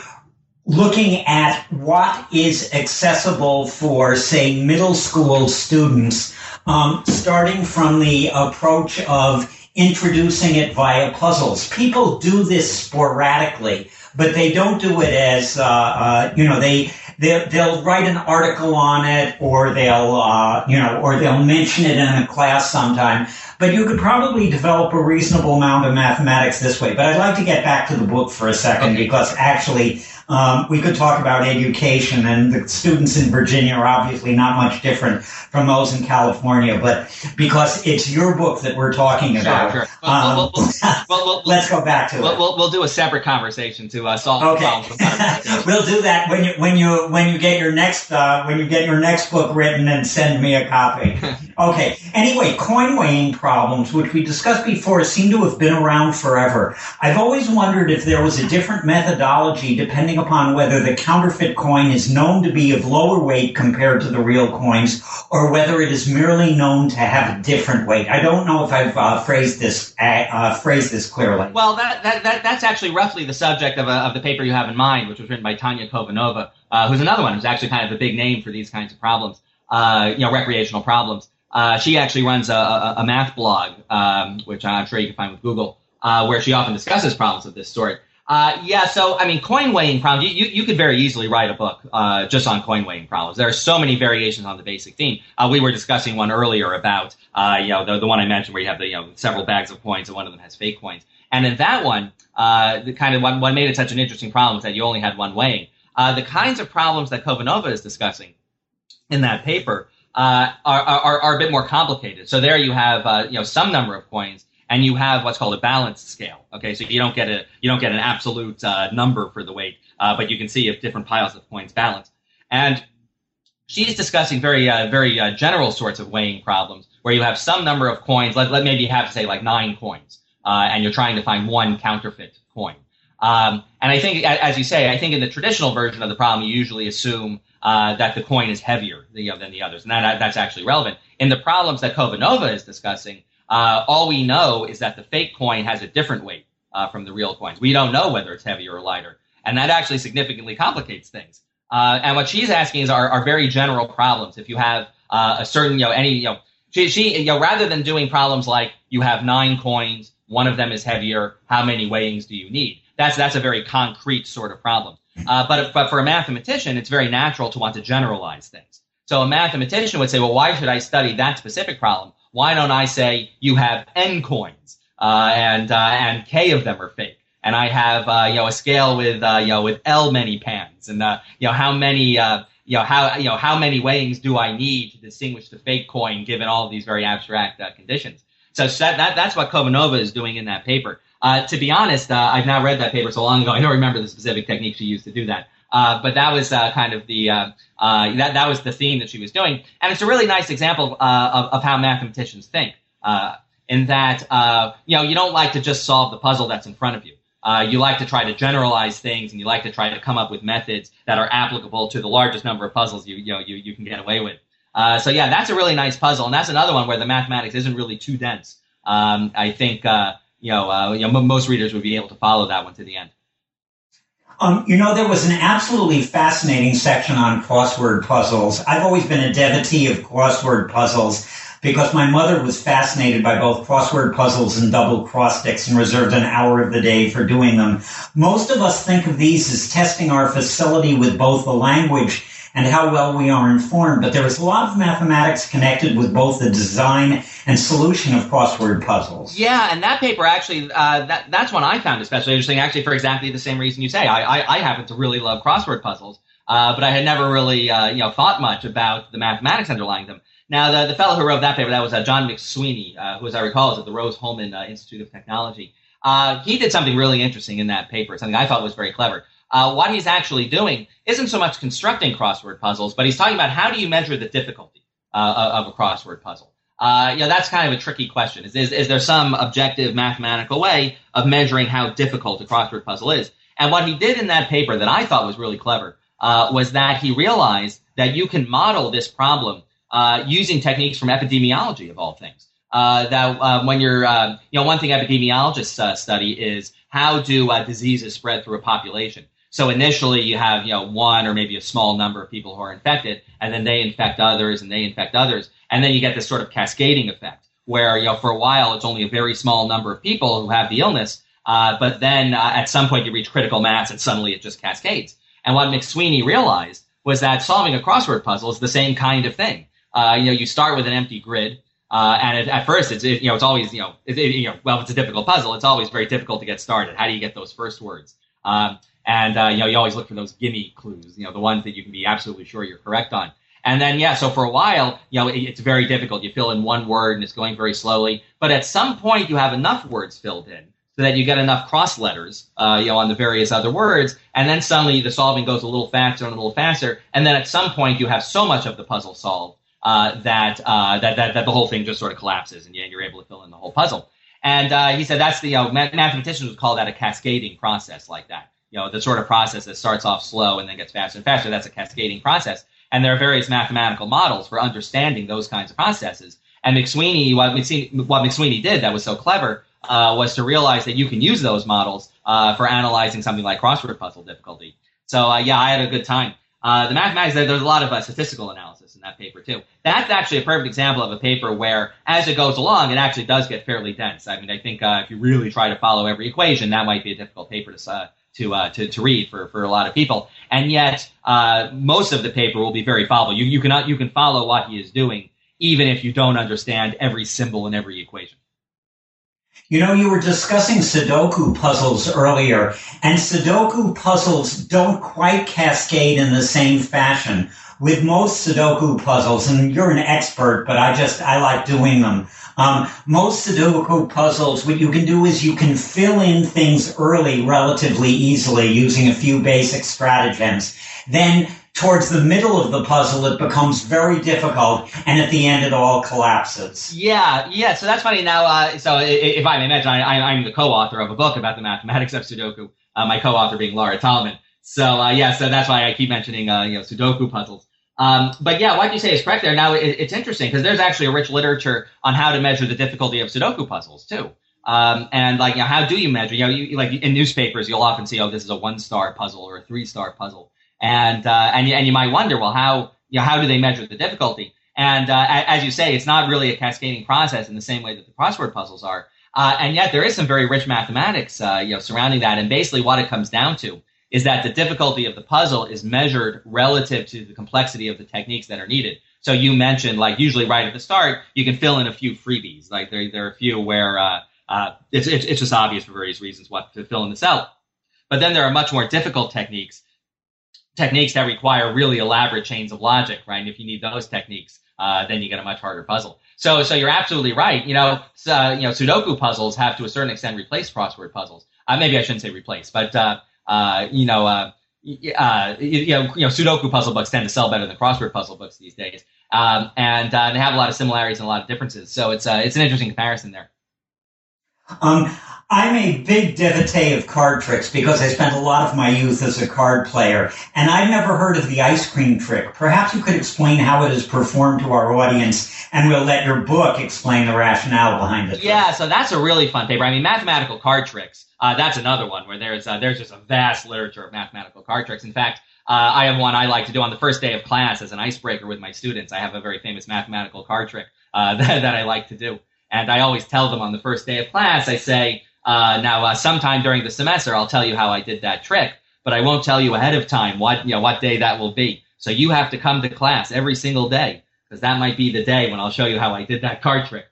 Speaker 1: looking at what is accessible for, say, middle school students, um, starting from the approach of introducing it via puzzles. People do this sporadically, but they don't do it as, uh, uh, you know, they, they, they'll write an article on it or they'll, uh, you know, or they'll mention it in a class sometime. But you could probably develop a reasonable amount of mathematics this way. But I'd like to get back to the book for a second okay. because actually um, we could talk about education, and the students in Virginia are obviously not much different from those in California. But because it's your book that we're talking about, sure, sure. Well, um, [LAUGHS] well, well, let's go back to
Speaker 2: it. We'll, we'll do a separate conversation to uh, solve okay. the
Speaker 1: problem. [LAUGHS] we'll do that when you when you when you get your next uh, when you get your next book written and send me a copy. [LAUGHS] okay. Anyway, coin weighing problems, which we discussed before, seem to have been around forever. I've always wondered if there was a different methodology depending upon whether the counterfeit coin is known to be of lower weight compared to the real coins, or whether it is merely known to have a different weight. I don't know if I've uh, phrased this uh, uh, phrased this clearly.
Speaker 2: Well, that, that, that that's actually roughly the subject of, of the paper you have in mind, which was written by Tanya Khovanova, uh, who's another one who's actually kind of a big name for these kinds of problems, uh, you know, recreational problems. Uh, she actually runs a, a, a math blog, um, which I'm sure you can find with Google, where she often discusses problems of this sort. Uh, yeah, so I mean, coin weighing problems. You, you, you could very easily write a book uh, just on coin weighing problems. There are so many variations on the basic theme. Uh, we were discussing one earlier about uh, you know the, the one I mentioned where you have the you know several bags of coins and one of them has fake coins. And in that one, uh, the kind of what, made it such an interesting problem is that you only had one weighing. Uh, the kinds of problems that Khovanova is discussing in that paper are, are, are a bit more complicated. So there you have you know some number of coins and you have what's called a balanced scale. Okay, so you don't get a you don't get an absolute uh, number for the weight, uh, but you can see if different piles of coins balance. And she's discussing very uh, very uh, general sorts of weighing problems where you have some number of coins. Let, let maybe you have say like nine coins, uh, and you're trying to find one counterfeit coin. Um, and I think, as you say, I think in the traditional version of the problem, you usually assume uh, that the coin is heavier you know, than the others, and that, that's actually relevant. In the problems that Khovanova is discussing, uh, all we know is that the fake coin has a different weight uh, from the real coins. We don't know whether it's heavier or lighter, and that actually significantly complicates things. Uh, and what she's asking is are, are very general problems. If you have uh, a certain, you know, any, you know, she, she, you know, rather than doing problems like you have nine coins, one of them is heavier, how many weighings do you need? That's that's a very concrete sort of problem. Uh, but but for a mathematician, it's very natural to want to generalize things. So a mathematician would say, well, why should I study that specific problem? Why don't I say you have n coins uh, and uh, and k of them are fake, and I have uh, you know a scale with uh, you know with l many pans, and uh, you know how many uh, you know how you know how many weighings do I need to distinguish the fake coin given all of these very abstract conditions? So that, that that's what Khovanova is doing in that paper. To be honest, I've now read that paper so long ago, I don't remember the specific technique she used to do that. Uh, but that was uh, kind of the uh, uh, that that was the theme that she was doing, and it's a really nice example uh, of, of how mathematicians think. in that you know you don't like to just solve the puzzle that's in front of you. you like to try to generalize things, and you like to try to come up with methods that are applicable to the largest number of puzzles you you know you, you can get away with. so yeah, that's a really nice puzzle, and that's another one where the mathematics isn't really too dense. Um, I think you know, you know most readers would be able to follow that one to the end.
Speaker 1: Um, you know, there was an absolutely fascinating section on crossword puzzles. I've always been a devotee of crossword puzzles because my mother was fascinated by both crossword puzzles and Double-Crostics and reserved an hour of the day for doing them. Most of us think of these as testing our facility with both the language and how well we are informed. But there is a lot of mathematics connected with both the design and solution of crossword puzzles.
Speaker 2: Yeah, and that paper actually, uh, that, that's one I found especially interesting, actually, for exactly the same reason you say. I, I, I happen to really love crossword puzzles, uh, but I had never really, uh, you know, thought much about the mathematics underlying them. Now, the, the fellow who wrote that paper, that was uh, John McSweeney, uh, who, as I recall, is at the Rose-Hulman uh, Institute of Technology. he did something really interesting in that paper, something I thought was very clever. Uh, what he's actually doing isn't so much constructing crossword puzzles, but he's talking about how do you measure the difficulty uh, of a crossword puzzle. Uh, you know, that's kind of a tricky question. Is, is, is there some objective mathematical way of measuring how difficult a crossword puzzle is? And what he did in that paper that I thought was really clever uh, was that he realized that you can model this problem uh, using techniques from epidemiology of all things. Uh, that uh, when you're, uh, you know, one thing epidemiologists uh, study is how do diseases spread through a population. So initially you have, you know, one or maybe a small number of people who are infected, and then they infect others and they infect others. And then you get this sort of cascading effect where, you know, for a while it's only a very small number of people who have the illness. Uh, but then uh, at some point you reach critical mass and suddenly it just cascades. And what McSweeney realized was that solving a crossword puzzle is the same kind of thing. Uh, you know, you start with an empty grid. Uh, and it, at first, it's it, you know it's always you know, it, you know well, it's a difficult puzzle. It's always very difficult to get started. How do you get those first words? Um, and, uh, you know, you always look for those gimme clues, you know, the ones that you can be absolutely sure you're correct on. And then, yeah, so for a while, you know, it, it's very difficult. You fill in one word and it's going very slowly. But at some point, you have enough words filled in so that you get enough cross letters, uh, you know, on the various other words. And then suddenly the solving goes a little faster and a little faster. And then at some point, you have so much of the puzzle solved uh, that, uh, that, that, that the whole thing just sort of collapses and yeah, you're able to fill in the whole puzzle. And uh, he said that's the, you know, mathematicians would call that a cascading process like that you know, the sort of process that starts off slow and then gets faster and faster. That's a cascading process. And there are various mathematical models for understanding those kinds of processes. And McSweeney, what McSweeney, what McSweeney did that was so clever uh, was to realize that you can use those models uh, for analyzing something like crossword puzzle difficulty. So uh, yeah, I had a good time. Uh, the mathematics, there's a lot of uh, statistical analysis in that paper too. That's actually a perfect example of a paper where, as it goes along, it actually does get fairly dense. I mean, I think uh, if you really try to follow every equation, that might be a difficult paper to to, uh, to, to read for, for a lot of people. And yet, uh, most of the paper will be very followable. You, you, can, you can follow what he is doing, even if you don't understand every symbol in every equation.
Speaker 1: You know, you were discussing Sudoku puzzles earlier, and Sudoku puzzles don't quite cascade in the same fashion. With most Sudoku puzzles, and you're an expert, but I just, I like doing them. Um, most Sudoku puzzles, what you can do is you can fill in things early relatively easily using a few basic stratagems. Then towards the middle of the puzzle, it becomes very difficult, and at the end, it all collapses.
Speaker 2: Yeah, yeah. So that's funny. Now, uh, so if I may mention, I, am the co-author of a book about the mathematics of Sudoku. Uh, my co-author being Laura Taalman. So uh, yeah, so that's why I keep mentioning uh, you know Sudoku puzzles. Um, but yeah, what you say is correct there. Now it, it's interesting because there's actually a rich literature on how to measure the difficulty of Sudoku puzzles too. Um, and like, you know, how do you measure? You know, you, like in newspapers, you'll often see, oh, this is a one star puzzle or a three star puzzle, and uh, and and you might wonder, well, how you know how do they measure the difficulty? And uh, as you say, it's not really a cascading process in the same way that the crossword puzzles are. Uh, and yet there is some very rich mathematics, uh, you know, surrounding that. And basically, what it comes down to is that the difficulty of the puzzle is measured relative to the complexity of the techniques that are needed. So you mentioned, like, usually right at the start, you can fill in a few freebies. Like, there, there are a few where uh, uh, it's, it's, just obvious for various reasons what to fill in the cell. But then there are much more difficult techniques, techniques that require really elaborate chains of logic, right? And if you need those techniques, uh, then you get a much harder puzzle. So, so you're absolutely right. You know, uh, you know, Sudoku puzzles have to a certain extent replaced crossword puzzles. Uh, maybe I shouldn't say replace, but uh, you know, uh, uh, you, know, you know, Sudoku puzzle books tend to sell better than crossword puzzle books these days, um, and uh, they have a lot of similarities and a lot of differences. So it's uh, it's an interesting comparison there.
Speaker 1: Um, I'm a big devotee of card tricks because I spent a lot of my youth as a card player, and I've never heard of the ice cream trick. Perhaps you could explain how it is performed to our audience, and we'll let your book explain the rationale behind it.
Speaker 2: Yeah, so that's a really fun paper. I mean, mathematical card tricks. Uh, that's another one where there's uh, there's just a vast literature of mathematical card tricks. In fact, uh, I have one I like to do on the first day of class as an icebreaker with my students. I have a very famous mathematical card trick uh, [LAUGHS] that, that I like to do, and I always tell them on the first day of class. I say uh, now, uh, sometime during the semester, I'll tell you how I did that trick, but I won't tell you ahead of time what you know what day that will be. So you have to come to class every single day because that might be the day when I'll show you how I did that card trick.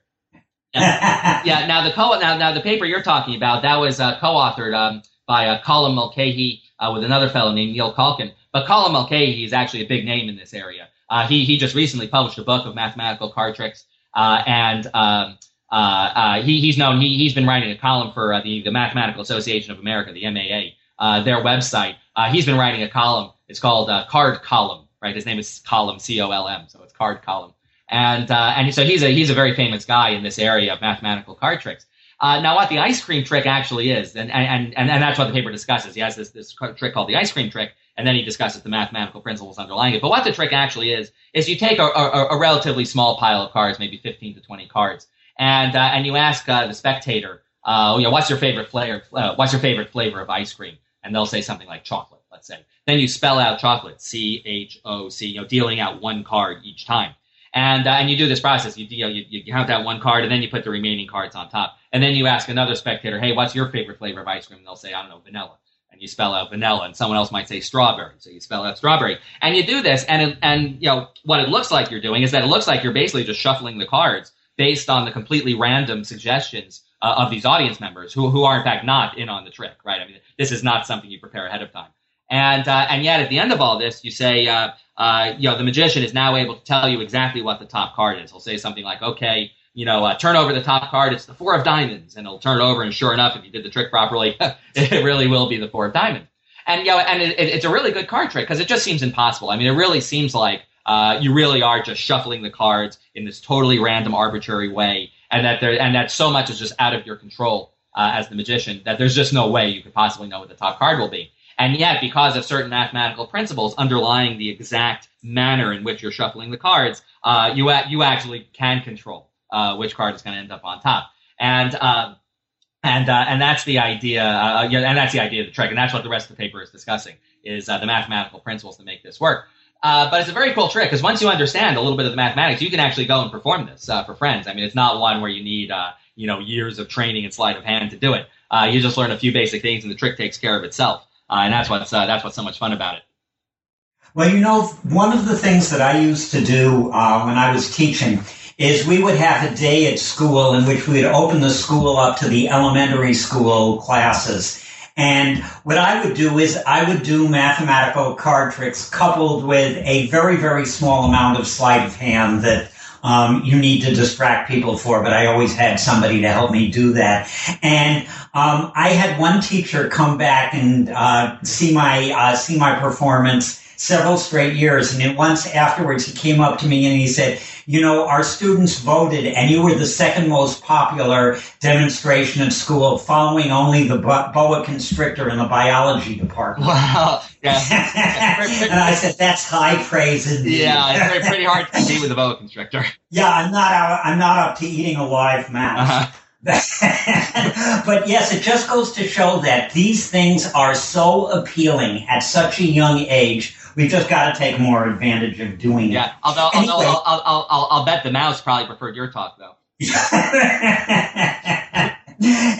Speaker 2: Yeah, [LAUGHS] yeah now the co now now the paper you're talking about that was uh, co-authored um, by uh, Colm Mulcahy uh, with another fellow named Neil Calkin. But Colm Mulcahy is actually a big name in this area. Uh, he he just recently published a book of mathematical card tricks, uh, and um, uh, uh, he, he's known. He, he's been writing a column for uh, the the Mathematical Association of America, the MAA, uh, their website. Uh, he's been writing a column. It's called Card Colm. Right. His name is Colm C O L M. So it's Card Colm. And uh, and so he's a he's a very famous guy in this area of mathematical card tricks. Uh, now, what the ice cream trick actually is, and, and, and, and that's what the paper discusses. He has this, this trick called the ice cream trick, and then he discusses the mathematical principles underlying it. But what the trick actually is, is you take a, a, a relatively small pile of cards, maybe 15 to 20 cards, and, uh, and you ask uh, the spectator, uh, you know, what's your favorite flavor, uh, what's your favorite flavor of ice cream? And they'll say something like chocolate, let's say. Then you spell out chocolate, C-H-O-C, you know, dealing out one card each time. And, uh, and you do this process. You, know, you, you count that one card, and then you put the remaining cards on top. And then you ask another spectator, hey, what's your favorite flavor of ice cream? And they'll say, I don't know, vanilla. And you spell out vanilla, and someone else might say strawberry. So you spell out strawberry. And you do this, and, and, you know, what it looks like you're doing is that it looks like you're basically just shuffling the cards based on the completely random suggestions uh, of these audience members who, who are in fact not in on the trick, right? I mean, this is not something you prepare ahead of time. And, uh, and yet at the end of all this, you say, uh, uh, you know, the magician is now able to tell you exactly what the top card is. He'll say something like, okay, you know, uh, turn over the top card. It's the four of diamonds, and he'll turn it over. And sure enough, if you did the trick properly, [LAUGHS] it really will be the four of diamonds. And you know, and it, it, it's a really good card trick because it just seems impossible. I mean, it really seems like uh, you really are just shuffling the cards in this totally random, arbitrary way, and that there and that so much is just out of your control uh, as the magician that there's just no way you could possibly know what the top card will be. And yet, because of certain mathematical principles underlying the exact manner in which you're shuffling the cards, uh, you you actually can control uh, which card is going to end up on top. And uh, and uh, and that's the idea. Uh, yeah, and that's the idea of the trick. And that's what the rest of the paper is discussing is uh, the mathematical principles that make this work. Uh, but it's a very cool trick because once you understand a little bit of the mathematics, you can actually go and perform this uh, for friends. I mean, it's not one where you need uh, you know years of training and sleight of hand to do it. you just learn a few basic things, and the trick takes care of itself. and that's what's that's what's so much fun about it.
Speaker 1: Well, you know, one of the things that I used to do when I was teaching is we would have a day at school in which we would open the school up to the elementary school classes. And what I would do is I would do mathematical card tricks coupled with a very, very small amount of sleight of hand that um, you need to distract people for, but I always had somebody to help me do that. And um, I had one teacher come back and uh, see my uh, see my performance several straight years. And then once afterwards, he came up to me and he said, you know, our students voted and you were the second most popular demonstration at school, following only the boa constrictor in the biology department.
Speaker 2: Wow. Yeah. [LAUGHS]
Speaker 1: and I said, that's high praise indeed.
Speaker 2: Yeah, it's pretty hard to compete with the boa constrictor. [LAUGHS]
Speaker 1: Yeah, I'm not, I'm not up to eating a live mouse. Uh-huh. [LAUGHS] but yes, it just goes to show that these things are so appealing at such a young age We've just got to take more advantage of doing
Speaker 2: yeah.
Speaker 1: it.
Speaker 2: Although, anyway. although I'll, I'll, I'll, I'll, bet the mouse probably preferred your talk though. [LAUGHS]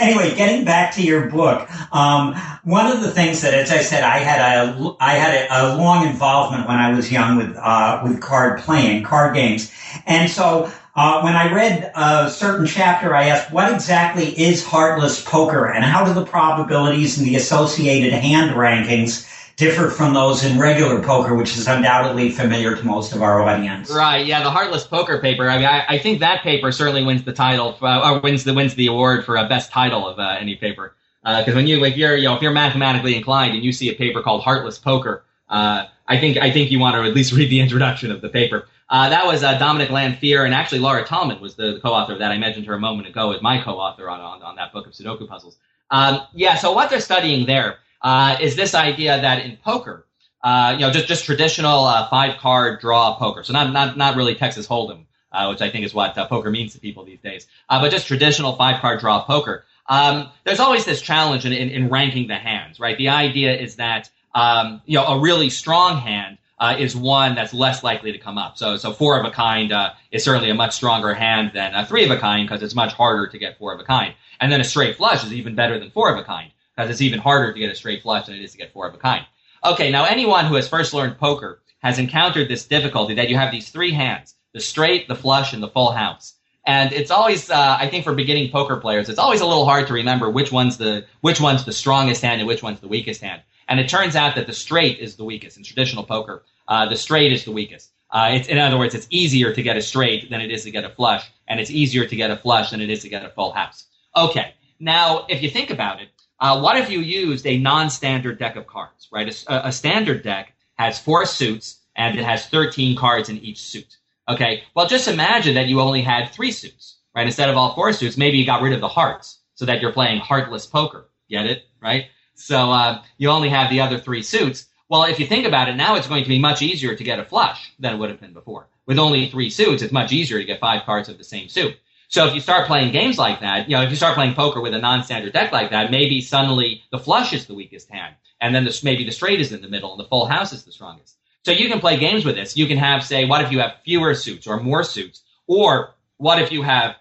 Speaker 1: anyway, getting back to your book, um, one of the things that, as I said, I had a I had a, a long involvement when I was young with uh, with card playing, card games, and so uh, when I read a certain chapter, I asked, what exactly is heartless poker and how do the probabilities and the associated hand rankings differ from those in regular poker, which is undoubtedly familiar to most of our audience.
Speaker 2: Right. Yeah. The Heartless Poker paper. I mean, I, I think that paper certainly wins the title, uh, or wins the wins the award for a best title of uh, any paper. Because uh, when you if you're you know if you're mathematically inclined and you see a paper called Heartless Poker, uh, I think I think you want to at least [LAUGHS] read the introduction of the paper. Uh, that was uh, Dominic Lanphier and actually Laura Taalman was the, the, co-author of that. I mentioned her a moment ago as my co-author on, on, on that book of Sudoku puzzles. Um, yeah, so what they're studying there uh, is this idea that in poker, uh, you know, just just traditional uh, five card draw poker. So not not not really Texas Hold'em, uh, which I think is what uh, poker means to people these days. Uh, but just traditional five card draw poker. Um, there's always this challenge in, in, in, ranking the hands, right? The idea is that um, you know a really strong hand uh, is one that's less likely to come up. So, so four of a kind uh, is certainly a much stronger hand than a three of a kind because it's much harder to get four of a kind. And then a straight flush is even better than four of a kind because it's even harder to get a straight flush than it is to get four of a kind. Okay, now anyone who has first learned poker has encountered this difficulty that you have these three hands, the straight, the flush, and the full house. And it's always, uh, I think for beginning poker players, it's always a little hard to remember which one's the, which one's the strongest hand and which one's the weakest hand. And it turns out that the straight is the weakest in traditional poker. Uh, the straight is the weakest. Uh, it's, in other words, it's easier to get a straight than it is to get a flush, and it's easier to get a flush than it is to get a full house. Okay, now if you think about it, uh, what if you used a non-standard deck of cards, right? A, a, standard deck has four suits and it has 13 cards in each suit. Okay, well, just imagine that you only had three suits, right? Instead of all four suits, maybe you got rid of the hearts so that you're playing heartless poker. Get it? Right? So uh, you only have the other three suits. Well, if you think about it, now it's going to be much easier to get a flush than it would have been before. With only three suits, it's much easier to get five cards of the same suit. So if you start playing games like that, you know, if you start playing poker with a non-standard deck like that, maybe suddenly the flush is the weakest hand, and then the, maybe the straight is in the middle, and the full house is the strongest. So you can play games with this. You can have, say, what if you have fewer suits or more suits, or what if you have,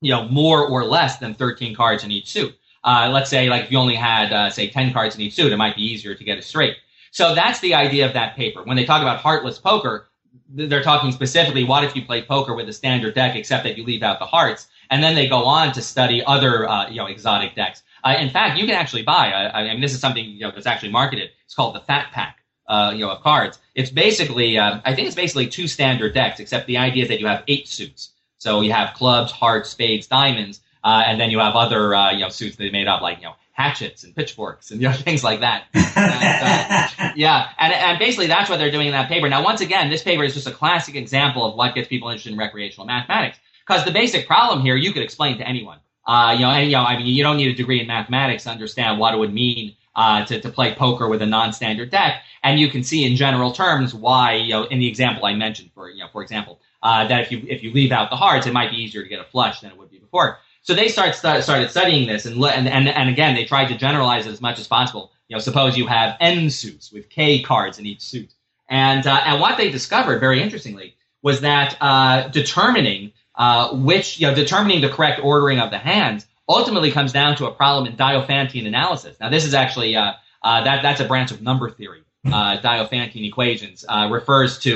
Speaker 2: you know, more or less than 13 cards in each suit. Uh, let's say, like, if you only had, uh, say, 10 cards in each suit, it might be easier to get a straight. So that's the idea of that paper. When they talk about heartless poker, they're talking specifically what if you play poker with a standard deck except that you leave out the hearts and then they go on to study other uh, you know exotic decks. Uh, in fact you can actually buy uh, i mean this is something you know that's actually marketed. It's called the fat pack uh, you know of cards. It's basically uh, i think it's basically two standard decks except the idea is that you have eight suits. So you have clubs hearts spades diamonds uh, and then you have other you know suits that they made up like you know hatchets and pitchforks and you [LAUGHS] know things like that. [LAUGHS] And, uh, yeah, and and basically that's what they're doing in that paper. Now, once again, this paper is just a classic example of what gets people interested in recreational mathematics. Because the basic problem here, you could explain to anyone. Uh, you know, and, you know, I mean, you don't need a degree in mathematics to understand what it would mean uh, to, to play poker with a non-standard deck, and you can see in general terms why, you know, in the example I mentioned, for you know, for example, uh, that if you if you leave out the hearts, it might be easier to get a flush than it would be before. So they start, start started studying this, and, and and and again, they tried to generalize it as much as possible. You know, suppose you have n suits with k cards in each suit, and uh, and what they discovered, very interestingly, was that uh, determining uh, which you know determining the correct ordering of the hands ultimately comes down to a problem in Diophantine analysis. Now, this is actually uh, uh, that that's a branch of number theory. Uh, Diophantine equations refers to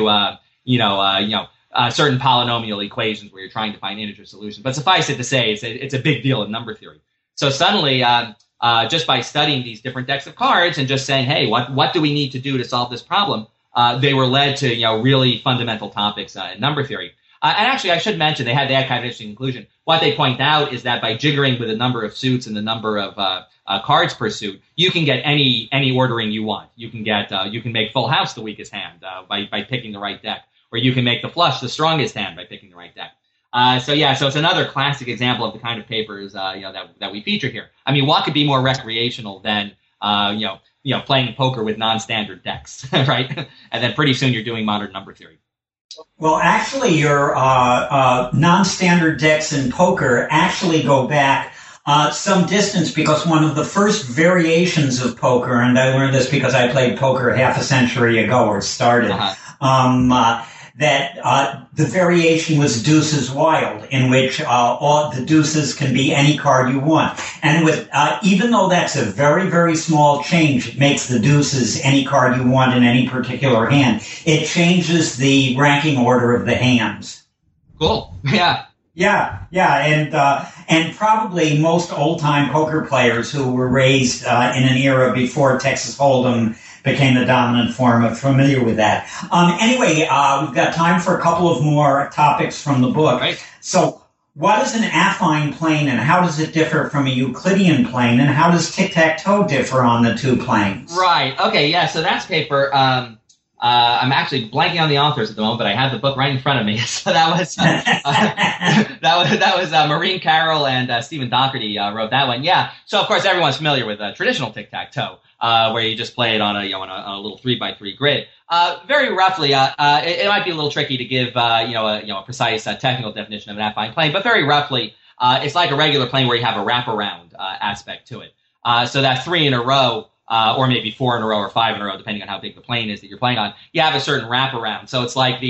Speaker 2: you know you know uh, certain polynomial equations where you're trying to find integer solutions. But suffice it to say, it's a, it's a big deal in number theory. So suddenly, um, uh, just by studying these different decks of cards and just saying, hey, what, what do we need to do to solve this problem? Uh, they were led to you know really fundamental topics uh, in number theory. Uh, and actually, I should mention they had that kind of interesting conclusion. What they point out is that by jiggering with the number of suits and the number of uh, uh, cards per suit, you can get any any ordering you want. You can get uh, you can make full house the weakest hand uh, by by picking the right deck where you can make the flush the strongest hand by picking the right deck. Uh, so yeah, so it's another classic example of the kind of papers uh, you know that that we feature here. I mean, what could be more recreational than uh, you know you know playing poker with non-standard decks, [LAUGHS] right? and then pretty soon you're doing modern number theory.
Speaker 1: Well, actually, your uh, uh, non-standard decks in poker actually go back uh, some distance because one of the first variations of poker, and I learned this because I played poker half a century ago or started. Uh-huh. Um, uh, that uh, the variation was deuces wild, in which uh, all the deuces can be any card you want. And with uh, even though that's a very very small change, it makes the deuces any card you want in any particular hand. It changes the ranking order of the hands.
Speaker 2: Cool. Yeah.
Speaker 1: Yeah, yeah, and uh, and probably most old time poker players who were raised uh, in an era before Texas Hold'em became the dominant form of familiar with that. Um, anyway, uh, we've got time for a couple of more topics from the book.
Speaker 2: Right.
Speaker 1: So, what is an affine plane and how does it differ from a Euclidean plane and how does tic-tac-toe differ on the two planes?
Speaker 2: Right. Okay. Yeah. So that's paper. Um, uh, I'm actually blanking on the authors at the moment, but I have the book right in front of me. [LAUGHS] So that was uh, uh, [LAUGHS] that was that was uh, Maureen Carroll and uh, Steven Dougherty uh, wrote that one. Yeah. So of course everyone's familiar with traditional tic tac toe uh, where you just play it on a you know on a, on a little three by three grid. Uh, very roughly, uh, uh, it, it, might be a little tricky to give uh, you know a you know a precise uh, technical definition of an affine plane, but very roughly, it's like a regular plane where you have a wraparound aspect to it. so that three in a row. or maybe four in a row or five in a row, depending on how big the plane is that you're playing on. You have a certain wraparound, so it's like the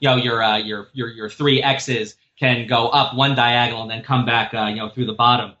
Speaker 2: you know your your your your three x's can go up one diagonal and then come back you know through the bottom.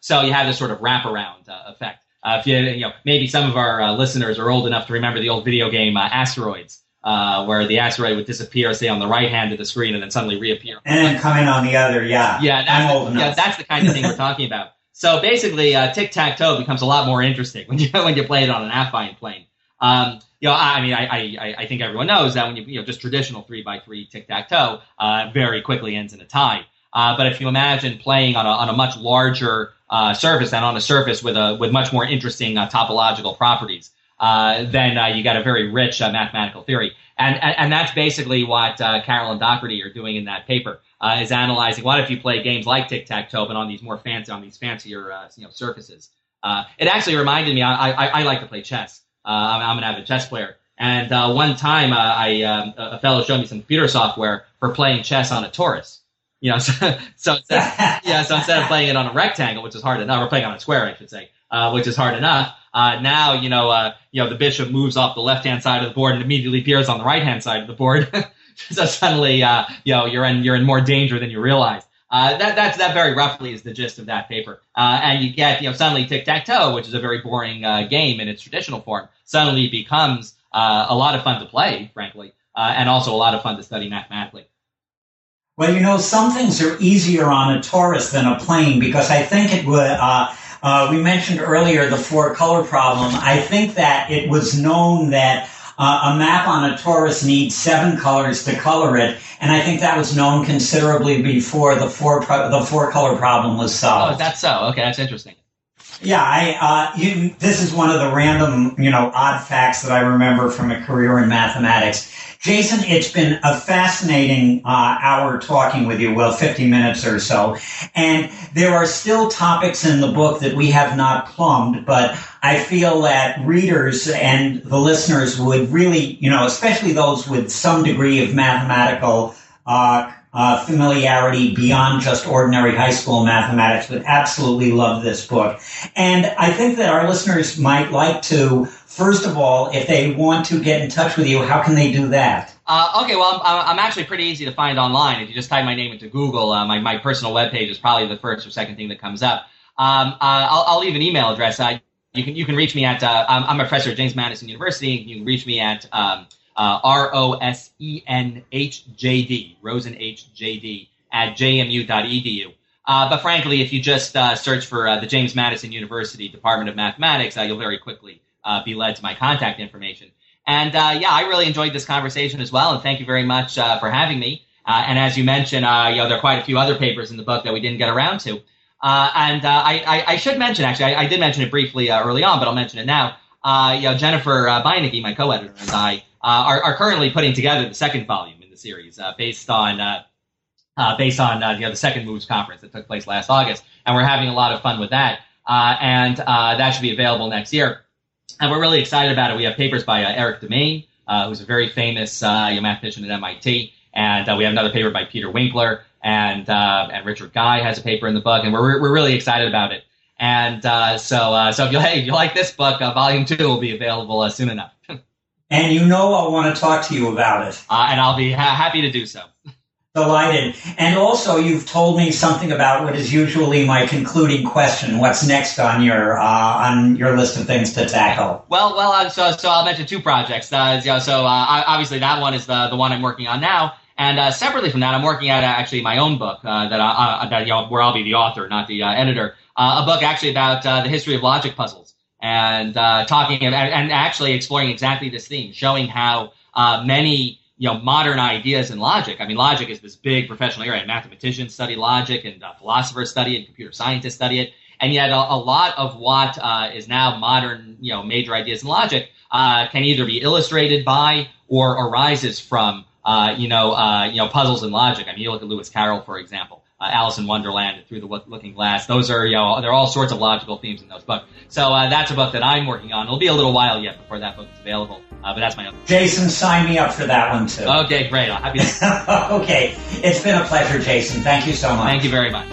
Speaker 2: so you have this sort of wraparound effect. Uh, if you, you know, maybe some of our uh, listeners are old enough to remember the old video game uh, Asteroids, uh, where the asteroid would disappear, say on the right hand of the screen, and then suddenly reappear.
Speaker 1: And then come in on the other, yeah.
Speaker 2: Yeah, that's, the, yeah, that's the kind of thing we're talking about. [LAUGHS] So basically, uh, tic tac toe becomes a lot more interesting when you [LAUGHS] when you play it on an affine plane. Um, you know, I, I mean, I, I, I think everyone knows that when you you know just traditional three by three tic tac toe uh, very quickly ends in a tie. But if you imagine playing on a on a much larger uh, surface and on a surface with a with much more interesting uh, topological properties. Uh, then uh, you got a very rich uh, mathematical theory. and, and, and that's basically what uh, Carroll and Dougherty are doing in that paper. Uh, is analyzing what if you play games like tic tac toe, but on these more fancy, on these fancier, uh, you know, surfaces. Uh, it actually reminded me. I, I, I like to play chess. Uh, I'm, an avid chess player, and uh, one time I um, a fellow showed me some computer software for playing chess on a torus. You know, [LAUGHS] so, so instead, [LAUGHS] yeah, so instead of playing it on a rectangle, which is hard enough, or playing on a square, I should say, which is hard enough. now, you know, you know, the bishop moves off the left-hand side of the board and immediately appears on the right-hand side of the board. [LAUGHS] so suddenly, uh, you know, you're in you're in more danger than you realize. Uh, that that's that very roughly is the gist of that paper. Uh, and you get you know suddenly tic tac toe, which is a very boring uh, game in its traditional form, suddenly becomes uh, a lot of fun to play, frankly, uh, and also a lot of fun to study mathematically.
Speaker 1: Well, you know, some things are easier on a torus than a plane because I think it would. Uh, we mentioned earlier the four color problem. I think that it was known that uh, a map on a torus needs seven colors to color it, and I think that was known considerably before the four pro- the four color problem was solved.
Speaker 2: Oh, that's so. Okay, that's interesting.
Speaker 1: Yeah, I uh, you, this is one of the random, you know, odd facts that I remember from a career in mathematics. Jason, it's been a fascinating uh, hour talking with you, well, 50 minutes or so. And there are still topics in the book that we have not plumbed, but I feel that readers and the listeners would really, you know, especially those with some degree of mathematical uh, uh, familiarity beyond just ordinary high school mathematics would absolutely love this book. And I think that our listeners might like to First of all, if they want to get in touch with you, how can they do that?
Speaker 2: Uh, okay, well, I'm, I'm, actually pretty easy to find online. If you just type my name into Google, uh, my, my personal webpage is probably the first or second thing that comes up. Um, uh, I'll, I'll, leave an email address. Uh, you can you can reach me at uh, I'm, I'm, a professor at James Madison University. You can reach me at um, uh, R O S E N H J D Rosen H J D at jmu.edu. but frankly, if you just search for the James Madison University Department of Mathematics, you'll very quickly uh, be led to my contact information. And uh, yeah, I really enjoyed this conversation as well, and thank you very much uh, for having me. Uh, and as you mentioned, uh, you know, there are quite a few other papers in the book that we didn't get around to. Uh, and I, I, I, should mention, actually, I, I did mention it briefly early on, but I'll mention it now. you know, Jennifer uh, Beineke, my co-editor, and I are, are, currently putting together the second volume in the series, based on based on you know, the second Moves conference that took place last August, and we're having a lot of fun with that. and that should be available next year and we're really excited about it. We have papers by uh, Erik Demaine, uh, who's a very famous uh, mathematician at MIT, and uh, we have another paper by Peter Winkler, and uh, and Richard Guy has a paper in the book, and we're we're really excited about it. And uh, so so if you hey, if you like this book, volume two will be available soon enough. [LAUGHS]
Speaker 1: and you know I want to talk to you about it,
Speaker 2: and I'll be ha- happy to do so.
Speaker 1: Delighted. And also, you've told me something about what is usually my concluding question. What's next on your uh, on your list of things to tackle?
Speaker 2: Well, well, uh, so so I'll mention two projects. Uh, you know, so uh, obviously that one is the the one I'm working on now, and uh, separately from that, I'm working at uh, actually my own book that I, that you know, where I'll be the author, not the editor. a book actually about the history of logic puzzles and talking about, and actually exploring exactly this theme, showing how many you know modern ideas in logic. I mean, logic is this big professional area. Mathematicians study logic, and uh, philosophers study it, and computer scientists study it, and yet a, a lot of what uh, is now modern, you know, major ideas in logic uh, can either be illustrated by or arises from, uh, you know, uh, you know, puzzles in logic. I mean, you look at Lewis Carroll, for example uh, Alice in Wonderland and Through the Looking Glass. Those are, you know, there are all sorts of logical themes in those books. So uh, that's a book that I'm working on. It'll be a little while yet before that book is available, uh, but that's my own.
Speaker 1: Jason, sign me up for that one too.
Speaker 2: Okay, great. I'm happy.
Speaker 1: To- okay, it's been a pleasure, Jason. Thank you so much.
Speaker 2: Thank you very much.